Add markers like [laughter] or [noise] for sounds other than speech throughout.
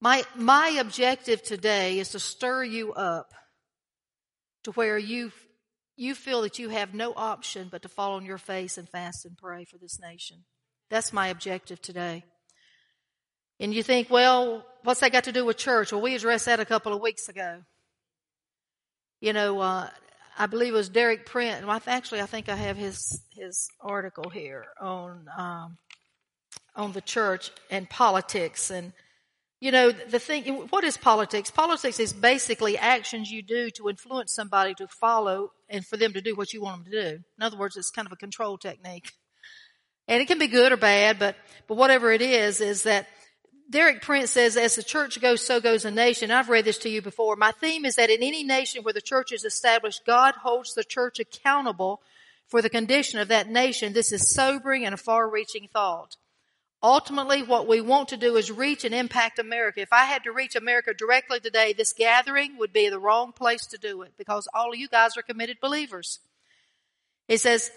My, my objective today is to stir you up to where you, you feel that you have no option but to fall on your face and fast and pray for this nation. That's my objective today. And you think, well, what's that got to do with church? Well, we addressed that a couple of weeks ago. You know, uh, I believe it was Derek Prince. Well, actually, I think I have his his article here on um, on the church and politics and you know, the thing, what is politics? Politics is basically actions you do to influence somebody to follow and for them to do what you want them to do. In other words, it's kind of a control technique. And it can be good or bad, but, but whatever it is, is that Derek Prince says, as the church goes, so goes a nation. I've read this to you before. My theme is that in any nation where the church is established, God holds the church accountable for the condition of that nation. This is sobering and a far-reaching thought. Ultimately, what we want to do is reach and impact America. If I had to reach America directly today, this gathering would be the wrong place to do it because all of you guys are committed believers. It says,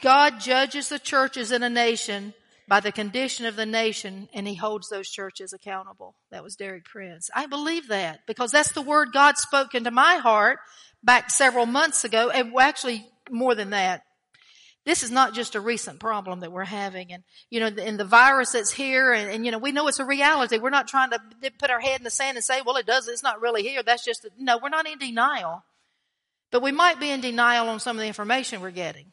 God judges the churches in a nation by the condition of the nation and he holds those churches accountable. That was Derek Prince. I believe that because that's the word God spoke into my heart back several months ago and actually more than that this is not just a recent problem that we're having. And, you know, and the virus that's here and, and, you know, we know it's a reality. We're not trying to put our head in the sand and say, well, it does. It's not really here. That's just, no, we're not in denial. But we might be in denial on some of the information we're getting.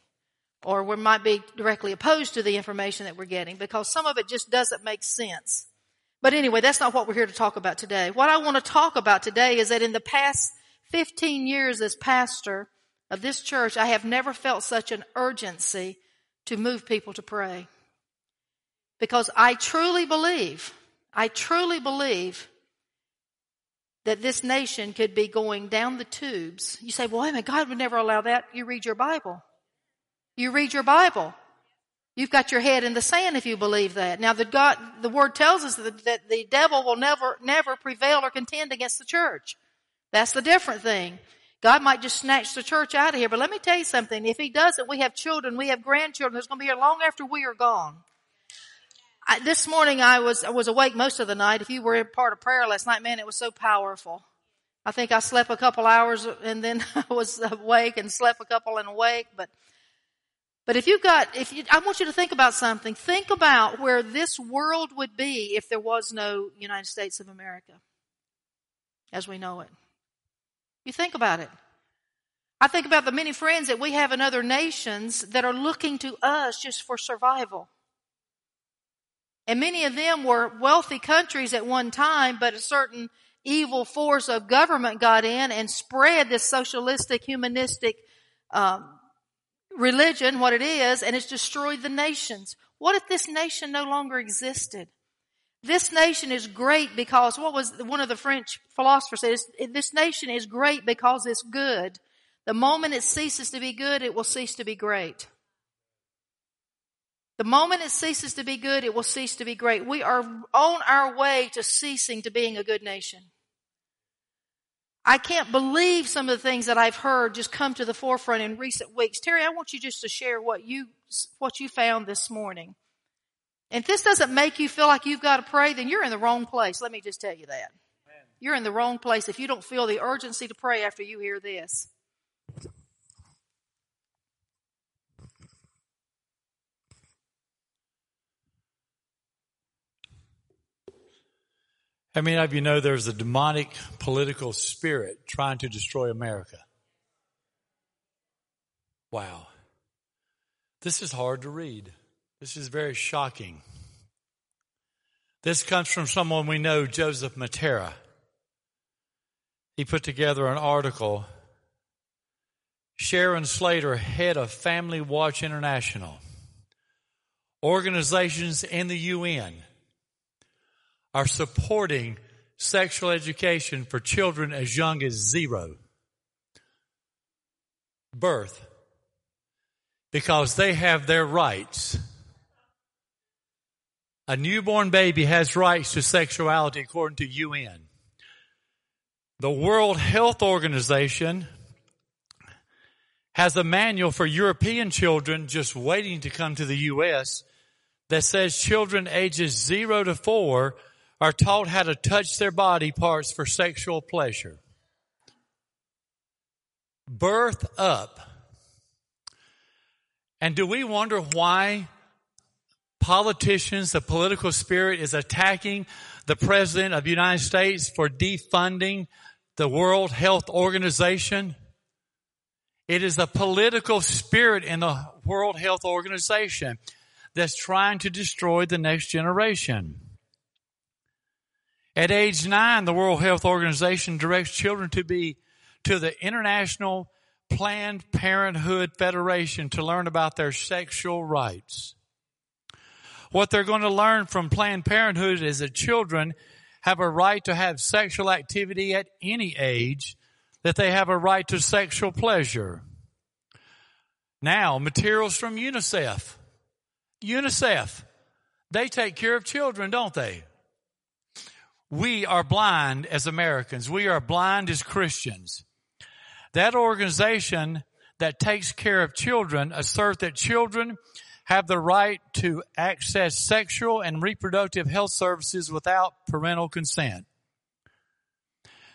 Or we might be directly opposed to the information that we're getting because some of it just doesn't make sense. But anyway, that's not what we're here to talk about today. What I want to talk about today is that in the past 15 years as pastor, of this church, I have never felt such an urgency to move people to pray. Because I truly believe, I truly believe that this nation could be going down the tubes. You say, well, a minute, God would never allow that. You read your Bible. You read your Bible. You've got your head in the sand if you believe that. Now the God, the word tells us that, that the devil will never, never prevail or contend against the church. That's the different thing. God might just snatch the church out of here. But let me tell you something. If He doesn't, we have children, we have grandchildren that's going to be here long after we are gone. I, this morning I was, I was awake most of the night. If you were part of prayer last night, man, it was so powerful. I think I slept a couple hours and then [laughs] I was awake and slept a couple and awake, but but if you've got, if you, I want you to think about something. Think about where this world would be if there was no United States of America as we know it. You think about it. I think about the many friends that we have in other nations that are looking to us just for survival. And many of them were wealthy countries at one time, but a certain evil force of government got in and spread this socialistic, humanistic um, religion, what it is, and it's destroyed the nations. What if this nation no longer existed? This nation is great because what was one of the French philosophers said, this nation is great because it's good. The moment it ceases to be good, it will cease to be great. The moment it ceases to be good, it will cease to be great. We are on our way to ceasing to being a good nation. I can't believe some of the things that I've heard just come to the forefront in recent weeks. Terry, I want you just to share what you, what you found this morning. And if this doesn't make you feel like you've got to pray, then you're in the wrong place. Let me just tell you that. You're in the wrong place if you don't feel the urgency to pray after you hear this. How many of you know there's a demonic political spirit trying to destroy America? Wow. This is hard to read. This is very shocking. This comes from someone we know, Joseph Mattera. He put together an article. Sharon Slater, head of Family Watch International. Organizations in the UN are supporting sexual education for children as young as zero birth because they have their rights a newborn baby has rights to sexuality according to UN. The World Health Organization has a manual for European children just waiting to come to the U.S. that says children ages zero to four are taught how to touch their body parts for sexual pleasure. Birth up. And do we wonder why politicians, the political spirit is attacking the President of the United States for defunding the World Health Organization? It is the political spirit in the World Health Organization that's trying to destroy the next generation. At age nine, the World Health Organization directs children to be to the International Planned Parenthood Federation to learn about their sexual rights. What they're going to learn from Planned Parenthood is that children have a right to have sexual activity at any age, that they have a right to sexual pleasure. Now, materials from UNICEF. UNICEF. They take care of children, don't they? We are blind as Americans. We are blind as Christians. That organization that takes care of children assert that children have the right to access sexual and reproductive health services without parental consent.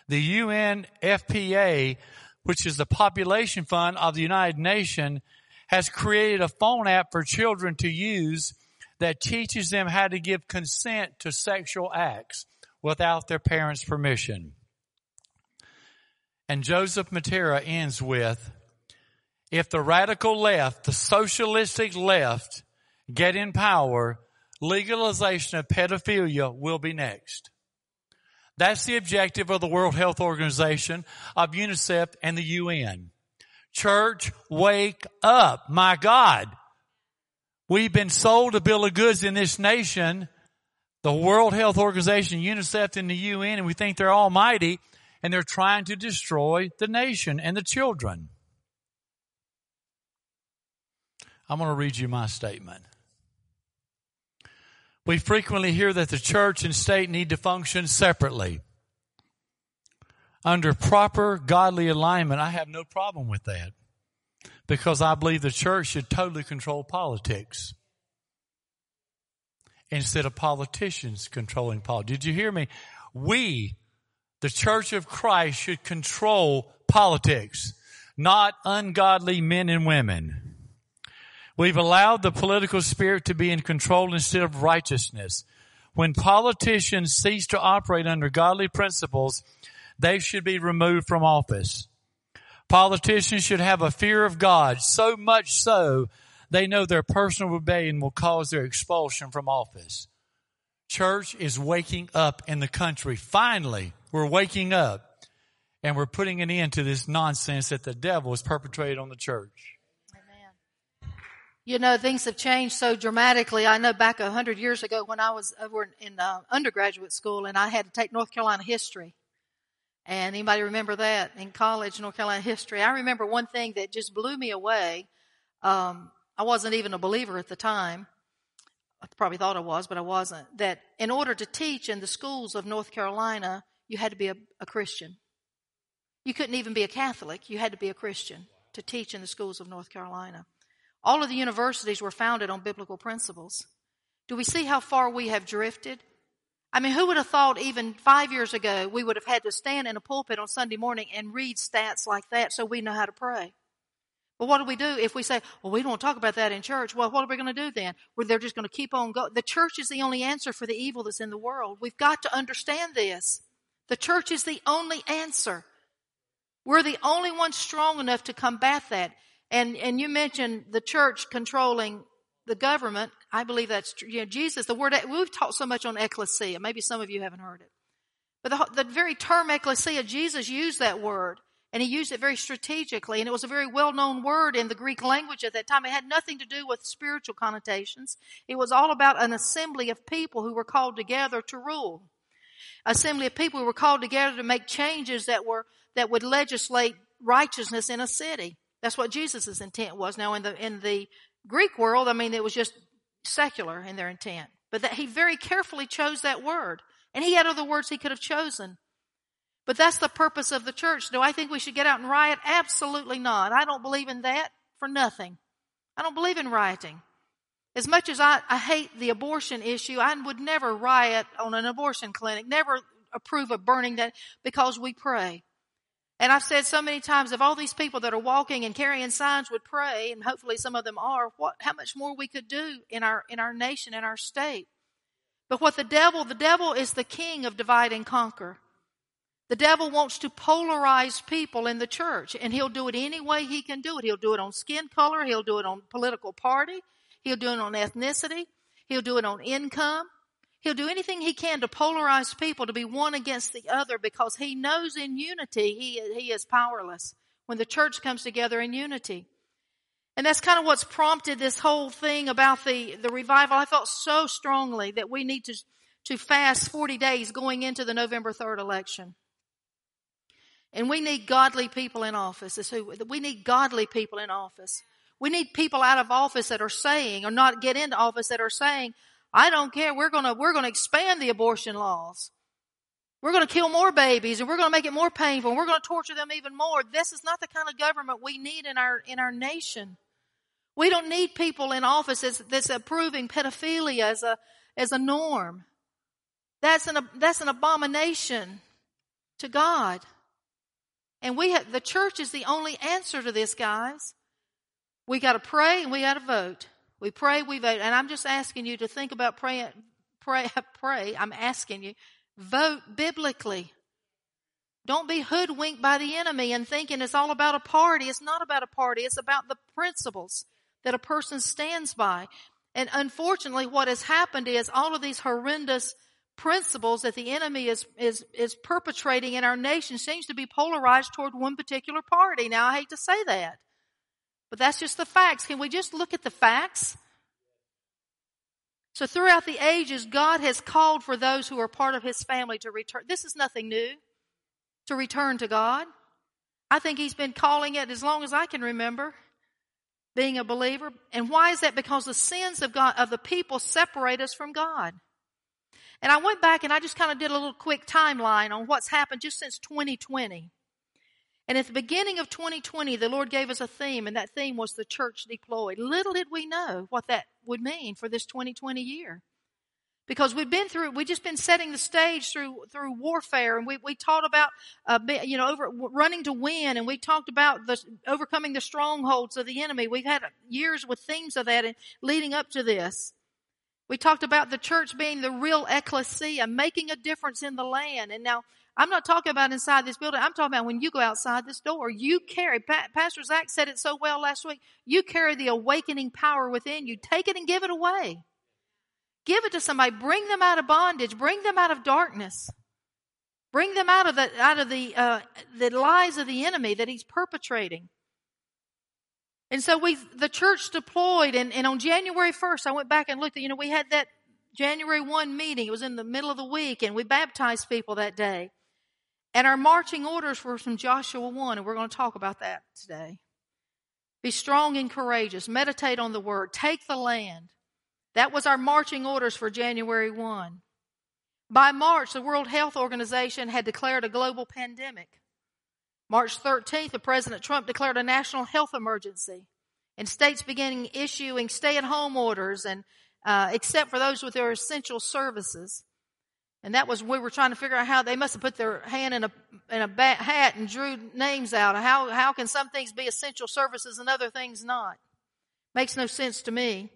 The UNFPA, which is the population fund of the United Nations, has created a phone app for children to use that teaches them how to give consent to sexual acts without their parents' permission. And Joseph Mattera ends with, if the radical left, the socialistic left, get in power, legalization of pedophilia will be next. That's the objective of the World Health Organization, of UNICEF, and the UN. Church, wake up. My God. We've been sold a bill of goods in this nation, the World Health Organization, UNICEF, and the UN, and we think they're almighty, and they're trying to destroy the nation and the children. I'm going to read you my statement. We frequently hear that the church and state need to function separately. Under proper godly alignment, I have no problem with that because I believe the church should totally control politics instead of politicians controlling politics. Did you hear me? We, the church of Christ, should control politics, not ungodly men and women. We've allowed the political spirit to be in control instead of righteousness. When politicians cease to operate under godly principles, they should be removed from office. Politicians should have a fear of God, so much so they know their personal rebellion will cause their expulsion from office. Church is waking up in the country. Finally, we're waking up and we're putting an end to this nonsense that the devil has perpetrated on the church. You know, things have changed so dramatically. I know back a hundred years ago when I was over in uh, undergraduate school and I had to take North Carolina history. And anybody remember that in college, North Carolina history? I remember one thing that just blew me away. Um, I wasn't even a believer at the time. I probably thought I was, but I wasn't. That in order to teach in the schools of North Carolina, you had to be a, a Christian. You couldn't even be a Catholic. You had to be a Christian to teach in the schools of North Carolina. All of the universities were founded on biblical principles. Do we see how far we have drifted? I mean, who would have thought even five years ago we would have had to stand in a pulpit on Sunday morning and read stats like that so we know how to pray? But what do we do if we say, well, we don't talk about that in church? Well, what are we going to do then? Where they're just going to keep on going. The church is the only answer for the evil that's in the world. We've got to understand this. The church is the only answer. We're the only ones strong enough to combat that. And, and you mentioned the church controlling the government. I believe that's true. You know, Jesus, the word, we've taught so much on ecclesia. Maybe some of you haven't heard it. But the, the very term ecclesia, Jesus used that word. And he used it very strategically. And it was a very well known word in the Greek language at that time. It had nothing to do with spiritual connotations. It was all about an assembly of people who were called together to rule. Assembly of people who were called together to make changes that were, that would legislate righteousness in a city. That's what Jesus' intent was. Now in the, in the Greek world, I mean, it was just secular in their intent. But that he very carefully chose that word. And he had other words he could have chosen. But that's the purpose of the church. Do I think we should get out and riot? Absolutely not. I don't believe in that for nothing. I don't believe in rioting. As much as I, I hate the abortion issue, I would never riot on an abortion clinic, never approve of burning that because we pray. And I've said so many times, if all these people that are walking and carrying signs would pray, and hopefully some of them are, what, how much more we could do in our, in our nation, in our state. But what the devil, the devil is the king of divide and conquer. The devil wants to polarize people in the church, and he'll do it any way he can do it. He'll do it on skin color, he'll do it on political party, he'll do it on ethnicity, he'll do it on income. He'll do anything he can to polarize people to be one against the other because he knows in unity he, he is powerless when the church comes together in unity. And that's kind of what's prompted this whole thing about the, the revival. I felt so strongly that we need to, to fast 40 days going into the November 3rd election. And we need godly people in office. who, we need godly people in office. We need people out of office that are saying, or not get into office that are saying, I don't care. We're gonna, we're gonna expand the abortion laws. We're gonna kill more babies and we're gonna make it more painful and we're gonna torture them even more. This is not the kind of government we need in our, in our nation. We don't need people in office that's, approving pedophilia as a, as a norm. That's an, that's an abomination to God. And we have, the church is the only answer to this, guys. We gotta pray and we gotta vote. We pray, we vote. And I'm just asking you to think about praying, pray, [laughs] pray. I'm asking you, vote biblically. Don't be hoodwinked by the enemy and thinking it's all about a party. It's not about a party. It's about the principles that a person stands by. And unfortunately, what has happened is all of these horrendous principles that the enemy is, is, is perpetrating in our nation seems to be polarized toward one particular party. Now, I hate to say that, but that's just the facts. Can we just look at the facts? So throughout the ages, God has called for those who are part of His family to return. This is nothing new. To return to God. I think He's been calling it as long as I can remember being a believer. And why is that? Because the sins of God, of the people separate us from God. And I went back and I just kind of did a little quick timeline on what's happened just since 2020. And at the beginning of 2020, the Lord gave us a theme, and that theme was the church deployed. Little did we know what that would mean for this 2020 year. Because we've been through, we've just been setting the stage through, through warfare, and we, we taught about, uh, you know, over, running to win, and we talked about the, overcoming the strongholds of the enemy. We've had years with themes of that and leading up to this. We talked about the church being the real ecclesia, making a difference in the land. And now, I'm not talking about inside this building. I'm talking about when you go outside this door. You carry, pa- Pastor Zach said it so well last week. You carry the awakening power within you. Take it and give it away. Give it to somebody. Bring them out of bondage. Bring them out of darkness. Bring them out of the, out of the, uh, the lies of the enemy that he's perpetrating. And so we, the church deployed and, and on January 1st, I went back and looked at, you know, we had that January 1 meeting. It was in the middle of the week and we baptized people that day. And our marching orders were from Joshua 1 and we're going to talk about that today. Be strong and courageous. Meditate on the word. Take the land. That was our marching orders for January 1. By March, the World Health Organization had declared a global pandemic. March 13th, the President Trump declared a national health emergency, and states began issuing stay-at-home orders, and uh, except for those with their essential services. And that was we were trying to figure out how they must have put their hand in a in a bat hat and drew names out. How how can some things be essential services and other things not? Makes no sense to me.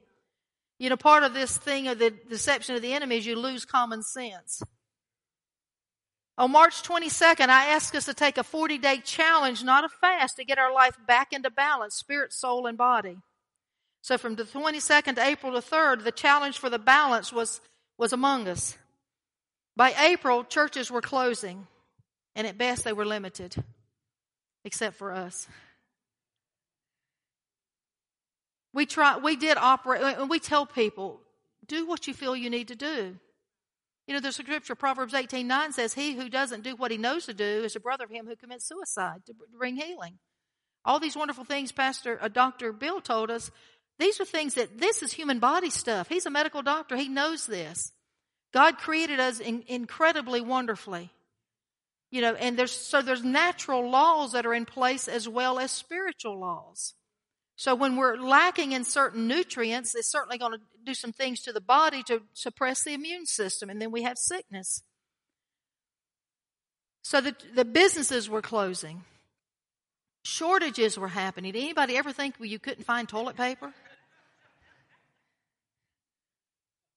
You know, part of this thing of the deception of the enemy is you lose common sense. On March 22nd, I asked us to take a 40 day challenge, not a fast, to get our life back into balance, spirit, soul, and body. So from the 22nd to April the 3rd, the challenge for the balance was, was among us. By April, churches were closing, and at best they were limited, except for us. We try, we did operate, and we tell people, do what you feel you need to do. You know, there's a scripture, Proverbs 18 9 says, He who doesn't do what he knows to do is a brother of him who commits suicide to bring healing. All these wonderful things Pastor, uh, Dr. Bill told us, these are things that this is human body stuff. He's a medical doctor. He knows this. God created us in, incredibly wonderfully. You know, and there's, so there's natural laws that are in place as well as spiritual laws. So when we're lacking in certain nutrients, it's certainly going to do some things to the body to suppress the immune system, and then we have sickness. So the, the businesses were closing. Shortages were happening. Did anybody ever think well, you couldn't find toilet paper?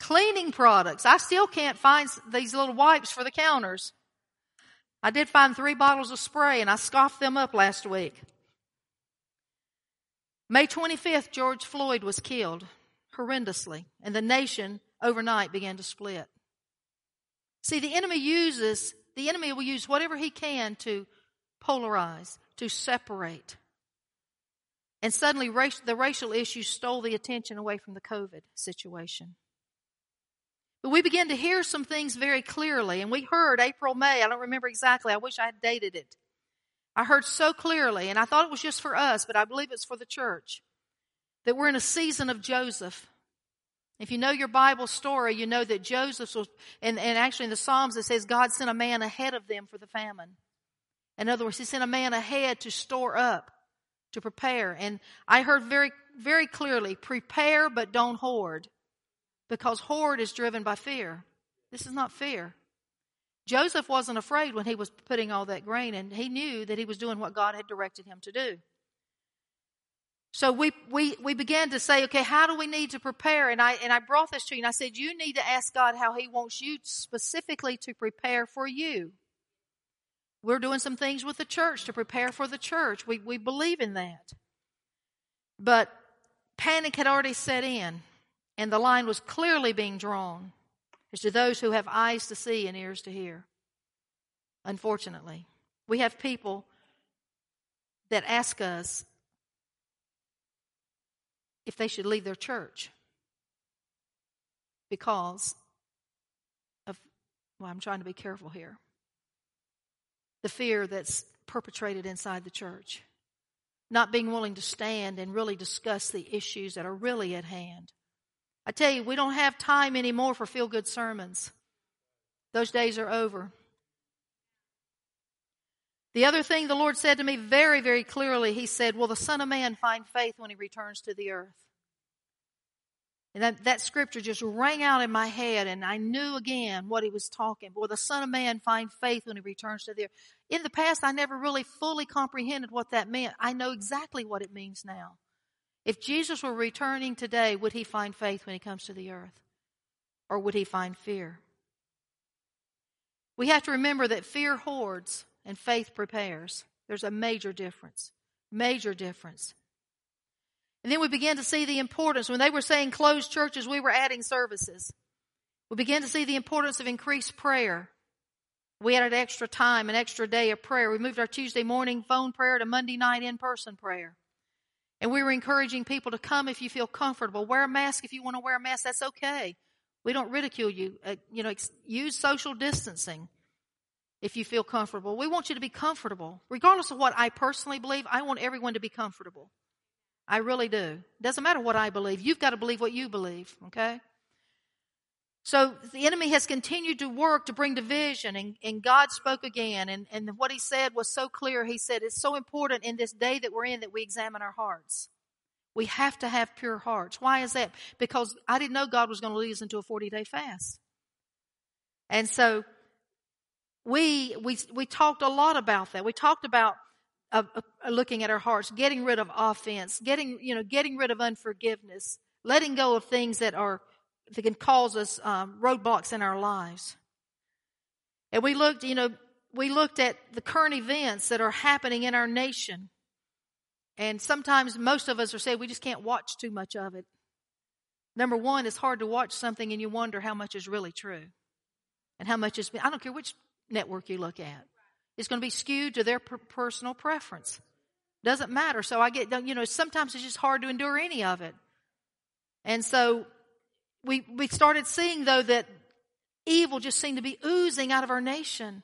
Cleaning products. I still can't find these little wipes for the counters. I did find three bottles of spray and I scoffed them up last week. May 25th, George Floyd was killed horrendously, and the nation overnight began to split. See, the enemy uses, the enemy will use whatever he can to polarize, to separate. And suddenly, the racial issue stole the attention away from the COVID situation. But we began to hear some things very clearly, and we heard April, May. I don't remember exactly. I wish I had dated it. I heard so clearly, and I thought it was just for us, but I believe it's for the church, that we're in a season of Joseph. If you know your Bible story, you know that Joseph was, and, and actually in the Psalms it says God sent a man ahead of them for the famine. In other words, He sent a man ahead to store up, to prepare. And I heard very, very clearly, prepare but don't hoard because hoard is driven by fear. This is not fear. Joseph wasn't afraid when he was putting all that grain and he knew that he was doing what God had directed him to do. So we, we, we began to say, okay, how do we need to prepare? And I, and I brought this to you and I said, you need to ask God how he wants you specifically to prepare for you. We're doing some things with the church to prepare for the church. We, we believe in that. But panic had already set in and the line was clearly being drawn as to those who have eyes to see and ears to hear. Unfortunately, we have people that ask us if they should leave their church because of, well, I'm trying to be careful here, the fear that's perpetrated inside the church, not being willing to stand and really discuss the issues that are really at hand. I tell you, we don't have time anymore for feel good sermons. Those days are over. The other thing the Lord said to me very, very clearly, He said, Will the Son of Man find faith when He returns to the earth? And that, that scripture just rang out in my head, and I knew again what He was talking. Will the Son of Man find faith when He returns to the earth? In the past, I never really fully comprehended what that meant. I know exactly what it means now. If Jesus were returning today, would he find faith when he comes to the earth? Or would he find fear? We have to remember that fear hoards and faith prepares. There's a major difference. Major difference. And then we began to see the importance. When they were saying closed churches, we were adding services. We began to see the importance of increased prayer. We added extra time, an extra day of prayer. We moved our Tuesday morning phone prayer to Monday night in person prayer. And we were encouraging people to come if you feel comfortable. Wear a mask if you want to wear a mask. That's okay. We don't ridicule you. Uh, you know, use social distancing if you feel comfortable. We want you to be comfortable. Regardless of what I personally believe, I want everyone to be comfortable. I really do. Doesn't matter what I believe. You've got to believe what you believe, okay? So the enemy has continued to work to bring division, and, and God spoke again. And, and what he said was so clear. He said, It's so important in this day that we're in that we examine our hearts. We have to have pure hearts. Why is that? Because I didn't know God was going to lead us into a 40 day fast. And so we, we, we talked a lot about that. We talked about uh, uh, looking at our hearts, getting rid of offense, getting, you know, getting rid of unforgiveness, letting go of things that are that can cause us um, roadblocks in our lives. And we looked, you know, we looked at the current events that are happening in our nation. And sometimes most of us are saying we just can't watch too much of it. Number one, it's hard to watch something and you wonder how much is really true. And how much is, I don't care which network you look at. It's going to be skewed to their per- personal preference. Doesn't matter. So I get, you know, sometimes it's just hard to endure any of it. And so we, we started seeing though that evil just seemed to be oozing out of our nation.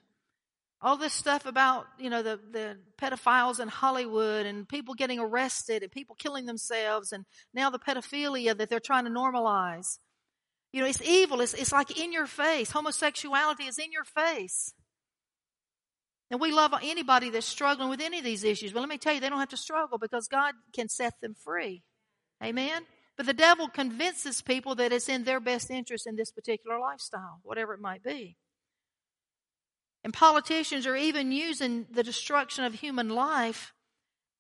All this stuff about, you know, the, the pedophiles in Hollywood and people getting arrested and people killing themselves and now the pedophilia that they're trying to normalize. You know, it's evil. It's, it's like in your face. Homosexuality is in your face. And we love anybody that's struggling with any of these issues. But let me tell you, they don't have to struggle because God can set them free. Amen? But the devil convinces people that it's in their best interest in this particular lifestyle, whatever it might be. And politicians are even using the destruction of human life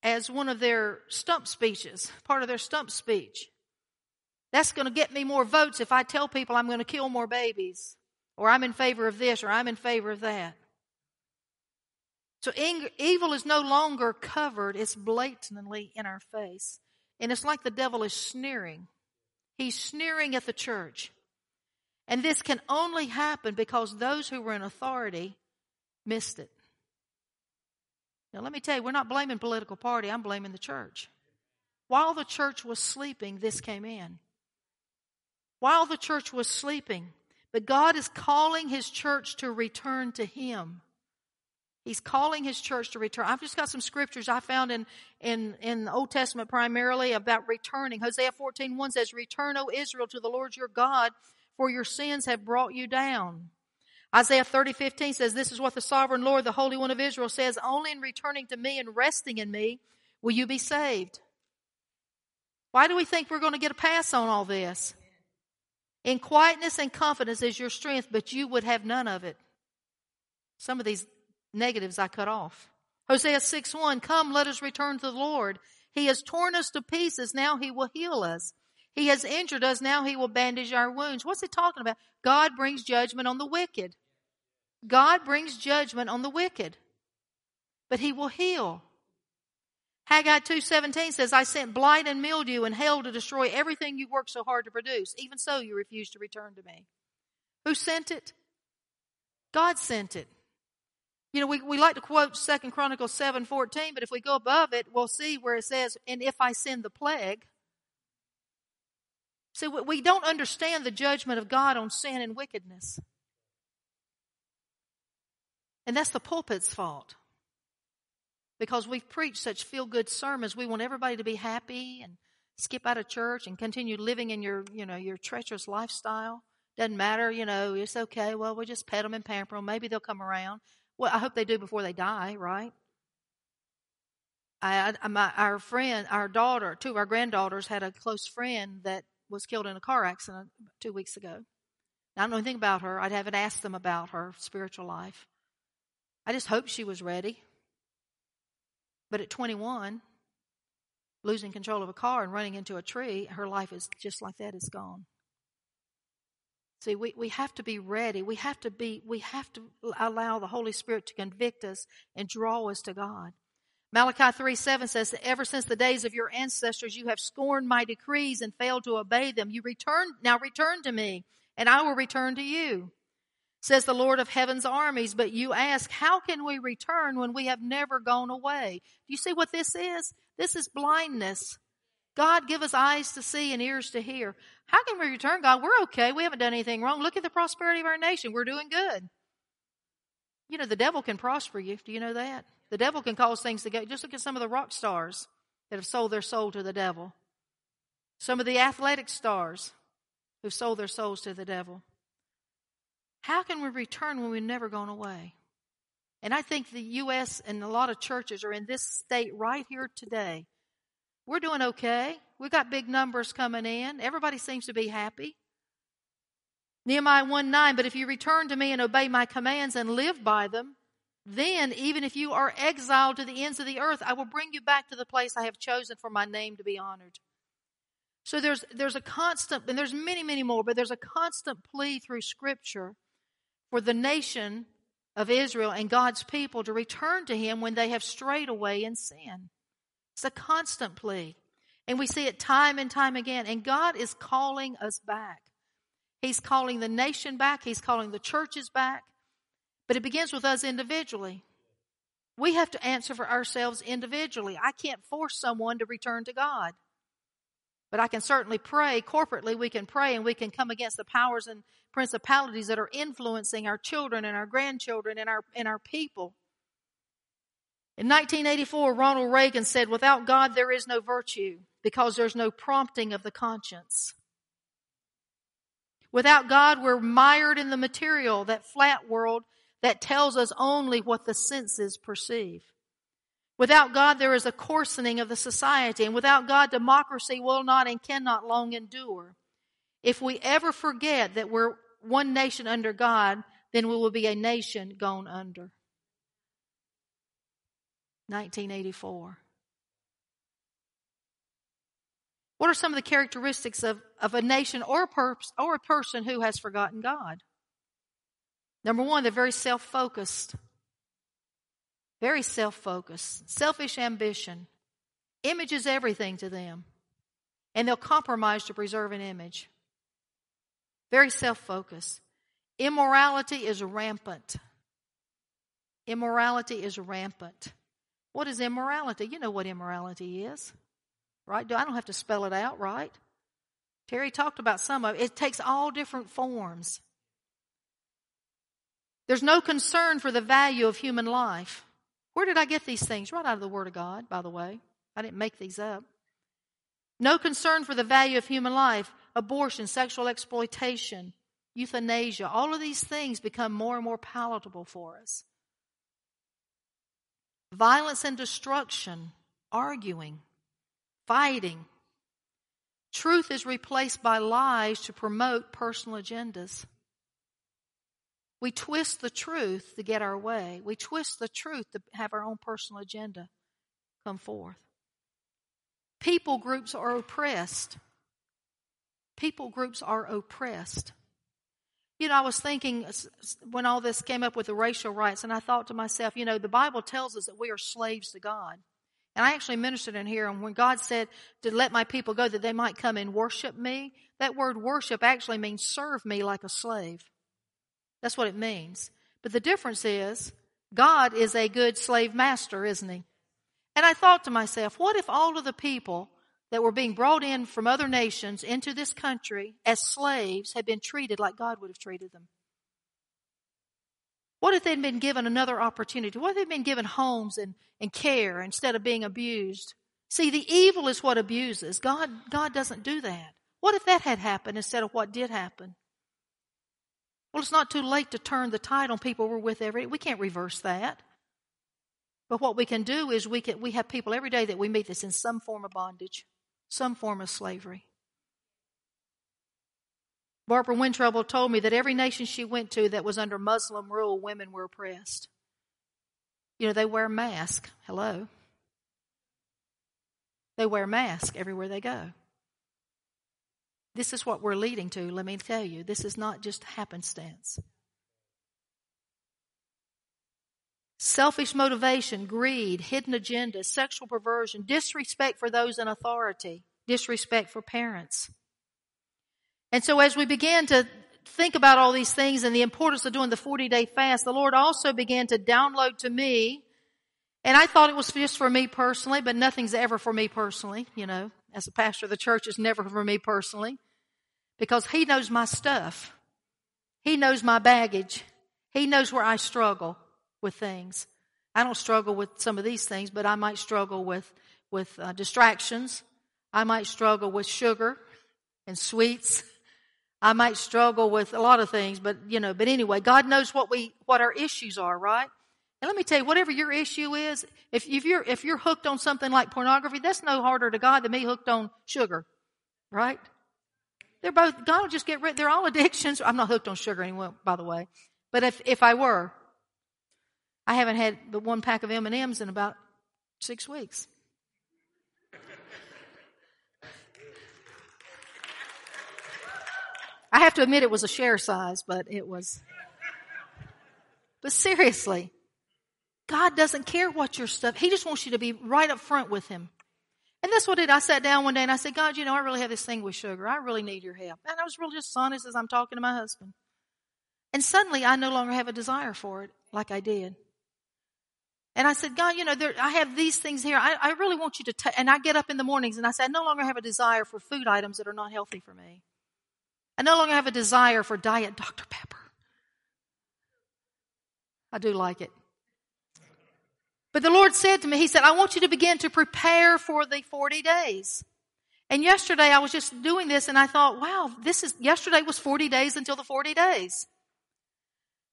as one of their stump speeches, part of their stump speech. That's going to get me more votes if I tell people I'm going to kill more babies, or I'm in favor of this, or I'm in favor of that. So evil is no longer covered, it's blatantly in our face. And it's like the devil is sneering. He's sneering at the church. And this can only happen because those who were in authority missed it. Now, let me tell you, we're not blaming political party, I'm blaming the church. While the church was sleeping, this came in. While the church was sleeping, but God is calling His church to return to Him. He's calling his church to return. I've just got some scriptures I found in, in, in the Old Testament primarily about returning. Hosea 14, 1 says, Return, O Israel, to the Lord your God, for your sins have brought you down. Isaiah 30, 15 says, This is what the sovereign Lord, the Holy One of Israel says, Only in returning to me and resting in me will you be saved. Why do we think we're going to get a pass on all this? In quietness and confidence is your strength, but you would have none of it. Some of these negatives I cut off. Hosea 6 1, come, let us return to the Lord. He has torn us to pieces, now he will heal us. He has injured us, now he will bandage our wounds. What's he talking about? God brings judgment on the wicked. God brings judgment on the wicked, but he will heal. Haggai 2:17 says, "I sent blight and mildew and hail to destroy everything you worked so hard to produce. Even so you refused to return to me." Who sent it? God sent it. You know, we, we like to quote Second Chronicles 7 14, but if we go above it, we'll see where it says, and if I send the plague. See, we don't understand the judgment of God on sin and wickedness. And that's the pulpit's fault. Because we've preached such feel good sermons, we want everybody to be happy and skip out of church and continue living in your, you know, your treacherous lifestyle. Doesn't matter, you know, it's okay. Well, we just pet them and pamper them. Maybe they'll come around. Well, I hope they do before they die, right? I, I my, our friend, our daughter, two of our granddaughters had a close friend that was killed in a car accident two weeks ago. I don't know anything about her. I'd haven't asked them about her spiritual life. I just hope she was ready. But at 21, losing control of a car and running into a tree, her life is just like that, it's gone. See, we, we have to be ready. We have to be, we have to allow the Holy Spirit to convict us and draw us to God. Malachi 3 7 says, Ever since the days of your ancestors, you have scorned my decrees and failed to obey them. You return, now return to me, and I will return to you, says the Lord of heaven's armies. But you ask, How can we return when we have never gone away? Do you see what this is? This is blindness. God, give us eyes to see and ears to hear. How can we return, God? We're okay. We haven't done anything wrong. Look at the prosperity of our nation. We're doing good. You know, the devil can prosper you. Do you know that? The devil can cause things to go. Just look at some of the rock stars that have sold their soul to the devil. Some of the athletic stars who've sold their souls to the devil. How can we return when we've never gone away? And I think the U.S. and a lot of churches are in this state right here today we're doing okay. We've got big numbers coming in. Everybody seems to be happy. Nehemiah 1 9, but if you return to me and obey my commands and live by them, then even if you are exiled to the ends of the earth, I will bring you back to the place I have chosen for my name to be honored. So there's, there's a constant, and there's many, many more, but there's a constant plea through scripture for the nation of Israel and God's people to return to Him when they have strayed away in sin. It's a constant plea. And we see it time and time again. And God is calling us back. He's calling the nation back. He's calling the churches back. But it begins with us individually. We have to answer for ourselves individually. I can't force someone to return to God. But I can certainly pray corporately. We can pray and we can come against the powers and principalities that are influencing our children and our grandchildren and our, and our people. In 1984, Ronald Reagan said, without God, there is no virtue because there's no prompting of the conscience. Without God, we're mired in the material, that flat world that tells us only what the senses perceive. Without God, there is a coarsening of the society, and without God, democracy will not and cannot long endure. If we ever forget that we're one nation under God, then we will be a nation gone under. 1984. What are some of the characteristics of, of a nation or a, per, or a person who has forgotten God? Number one, they're very self focused. Very self focused. Selfish ambition. Image is everything to them. And they'll compromise to preserve an image. Very self focused. Immorality is rampant. Immorality is rampant. What is immorality? You know what immorality is, right? I don't have to spell it out, right? Terry talked about some of it. It takes all different forms. There's no concern for the value of human life. Where did I get these things? Right out of the Word of God, by the way. I didn't make these up. No concern for the value of human life, abortion, sexual exploitation, euthanasia, all of these things become more and more palatable for us. Violence and destruction, arguing, fighting. Truth is replaced by lies to promote personal agendas. We twist the truth to get our way. We twist the truth to have our own personal agenda come forth. People groups are oppressed. People groups are oppressed. You know, I was thinking when all this came up with the racial rights, and I thought to myself, you know, the Bible tells us that we are slaves to God. And I actually ministered in here, and when God said to let my people go that they might come and worship me, that word worship actually means serve me like a slave. That's what it means. But the difference is, God is a good slave master, isn't he? And I thought to myself, what if all of the people that were being brought in from other nations into this country as slaves had been treated like God would have treated them? What if they'd been given another opportunity? What if they'd been given homes and, and care instead of being abused? See, the evil is what abuses. God, God doesn't do that. What if that had happened instead of what did happen? Well, it's not too late to turn the tide on people we're with every day. We can't reverse that. But what we can do is we can we have people every day that we meet that's in some form of bondage, some form of slavery. Barbara Wentroble told me that every nation she went to that was under Muslim rule, women were oppressed. You know, they wear masks. Hello. They wear masks everywhere they go. This is what we're leading to, let me tell you. This is not just happenstance. Selfish motivation, greed, hidden agenda, sexual perversion, disrespect for those in authority, disrespect for parents. And so as we began to think about all these things and the importance of doing the 40 day fast, the Lord also began to download to me. And I thought it was just for me personally, but nothing's ever for me personally, you know. As a pastor of the church, it's never for me personally because He knows my stuff. He knows my baggage. He knows where I struggle with things. I don't struggle with some of these things, but I might struggle with, with uh, distractions. I might struggle with sugar and sweets. I might struggle with a lot of things, but you know, but anyway, God knows what we, what our issues are, right? And let me tell you, whatever your issue is, if, if you're, if you're hooked on something like pornography, that's no harder to God than me hooked on sugar, right? They're both, God will just get rid, they're all addictions. I'm not hooked on sugar anymore, by the way. But if, if I were, I haven't had but one pack of M&Ms in about six weeks. I have to admit it was a share size, but it was. But seriously, God doesn't care what your stuff. He just wants you to be right up front with Him. And that's what it, I sat down one day and I said, God, you know, I really have this thing with sugar. I really need your help. And I was really just honest as I'm talking to my husband. And suddenly I no longer have a desire for it like I did. And I said, God, you know, there, I have these things here. I, I really want you to, and I get up in the mornings and I say, I no longer have a desire for food items that are not healthy for me. I no longer have a desire for diet Dr. Pepper. I do like it. But the Lord said to me, He said, I want you to begin to prepare for the 40 days. And yesterday I was just doing this and I thought, wow, this is, yesterday was 40 days until the 40 days.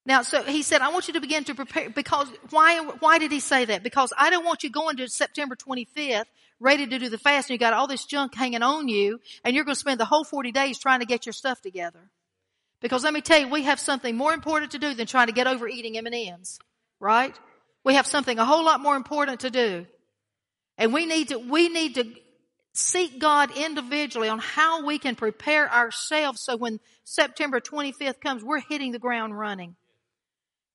Now, so he said, I want you to begin to prepare because why, why did he say that? Because I don't want you going to September 25th ready to do the fast and you got all this junk hanging on you and you're going to spend the whole 40 days trying to get your stuff together. Because let me tell you, we have something more important to do than trying to get over eating M&Ms, right? We have something a whole lot more important to do. And we need to, we need to seek God individually on how we can prepare ourselves so when September 25th comes, we're hitting the ground running.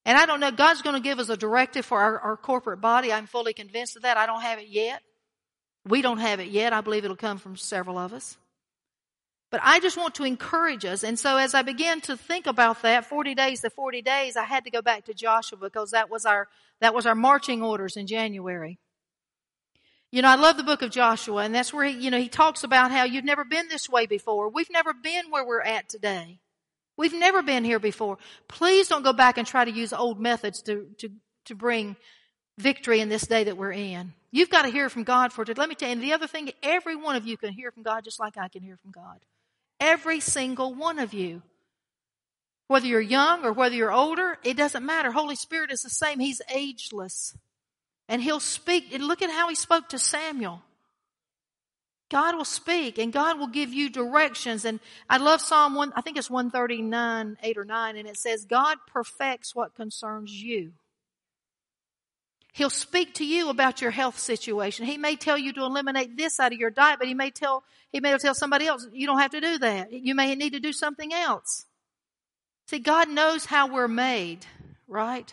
And I don't know, God's going to give us a directive for our, our corporate body. I'm fully convinced of that. I don't have it yet. We don't have it yet. I believe it'll come from several of us. But I just want to encourage us. And so as I began to think about that, 40 days to 40 days, I had to go back to Joshua because that was our, that was our marching orders in January. You know, I love the book of Joshua and that's where he, you know, he talks about how you've never been this way before. We've never been where we're at today. We've never been here before. Please don't go back and try to use old methods to, to, to bring victory in this day that we're in. You've got to hear from God for it. Let me tell you, and the other thing, every one of you can hear from God just like I can hear from God. Every single one of you. Whether you're young or whether you're older, it doesn't matter. Holy Spirit is the same. He's ageless. And He'll speak. And look at how He spoke to Samuel. God will speak and God will give you directions. And I love Psalm 1, I think it's 139, 8 or 9, and it says, God perfects what concerns you. He'll speak to you about your health situation. He may tell you to eliminate this out of your diet, but he may tell, he may tell somebody else, you don't have to do that. You may need to do something else. See, God knows how we're made, right?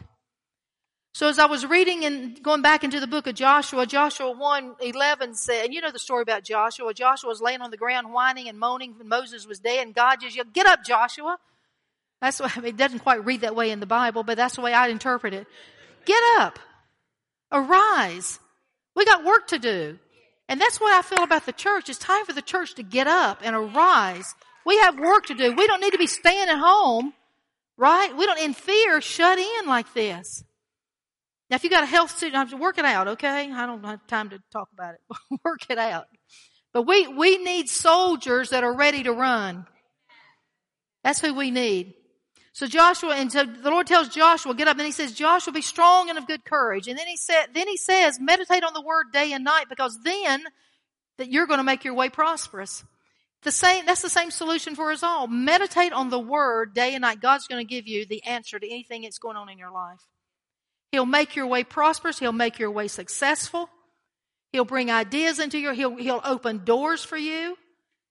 So as I was reading and going back into the book of Joshua, Joshua 1, 11 said, and you know the story about Joshua. Joshua was laying on the ground whining and moaning and Moses was dead and God just yelled, get up Joshua. That's why, I mean, it doesn't quite read that way in the Bible, but that's the way I interpret it. Get up. Arise. We got work to do. And that's what I feel about the church. It's time for the church to get up and arise. We have work to do. We don't need to be staying at home, right? We don't in fear shut in like this. Now, if you got a health situation, work it out, okay? I don't have time to talk about it. [laughs] work it out. But we, we need soldiers that are ready to run. That's who we need. So Joshua, and so the Lord tells Joshua, get up, and he says, Joshua, be strong and of good courage. And then he said, then he says, meditate on the word day and night, because then that you're going to make your way prosperous. The same, that's the same solution for us all. Meditate on the word day and night. God's going to give you the answer to anything that's going on in your life. He'll make your way prosperous. He'll make your way successful. He'll bring ideas into your, he'll, he'll open doors for you.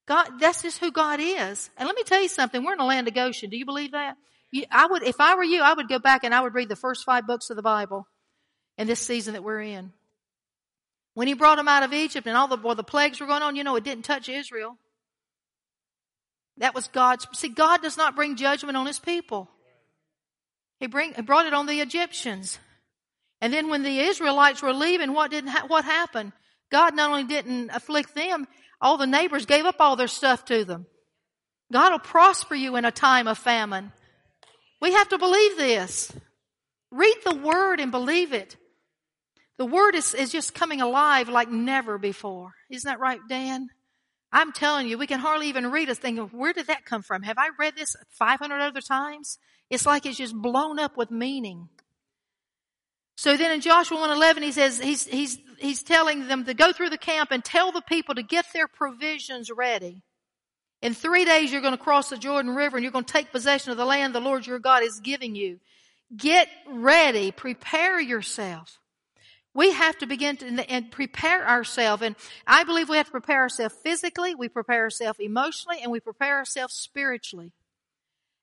God, that's just who God is. And let me tell you something. We're in a land of Goshen. Do you believe that? You, I would, if I were you, I would go back and I would read the first five books of the Bible in this season that we're in. When he brought them out of Egypt and all the, well, the plagues were going on, you know, it didn't touch Israel. That was God's, see, God does not bring judgment on his people. He bring, he brought it on the Egyptians. And then when the Israelites were leaving, what didn't ha- what happened? God not only didn't afflict them, all the neighbors gave up all their stuff to them. God will prosper you in a time of famine. We have to believe this. Read the word and believe it. The word is, is just coming alive like never before. Isn't that right, Dan? I'm telling you, we can hardly even read a thing. Where did that come from? Have I read this 500 other times? It's like it's just blown up with meaning. So then in Joshua 1:11 he says he's he's he's telling them to go through the camp and tell the people to get their provisions ready. In 3 days you're going to cross the Jordan River and you're going to take possession of the land the Lord your God is giving you. Get ready, prepare yourself. We have to begin to and prepare ourselves and I believe we have to prepare ourselves physically, we prepare ourselves emotionally and we prepare ourselves spiritually.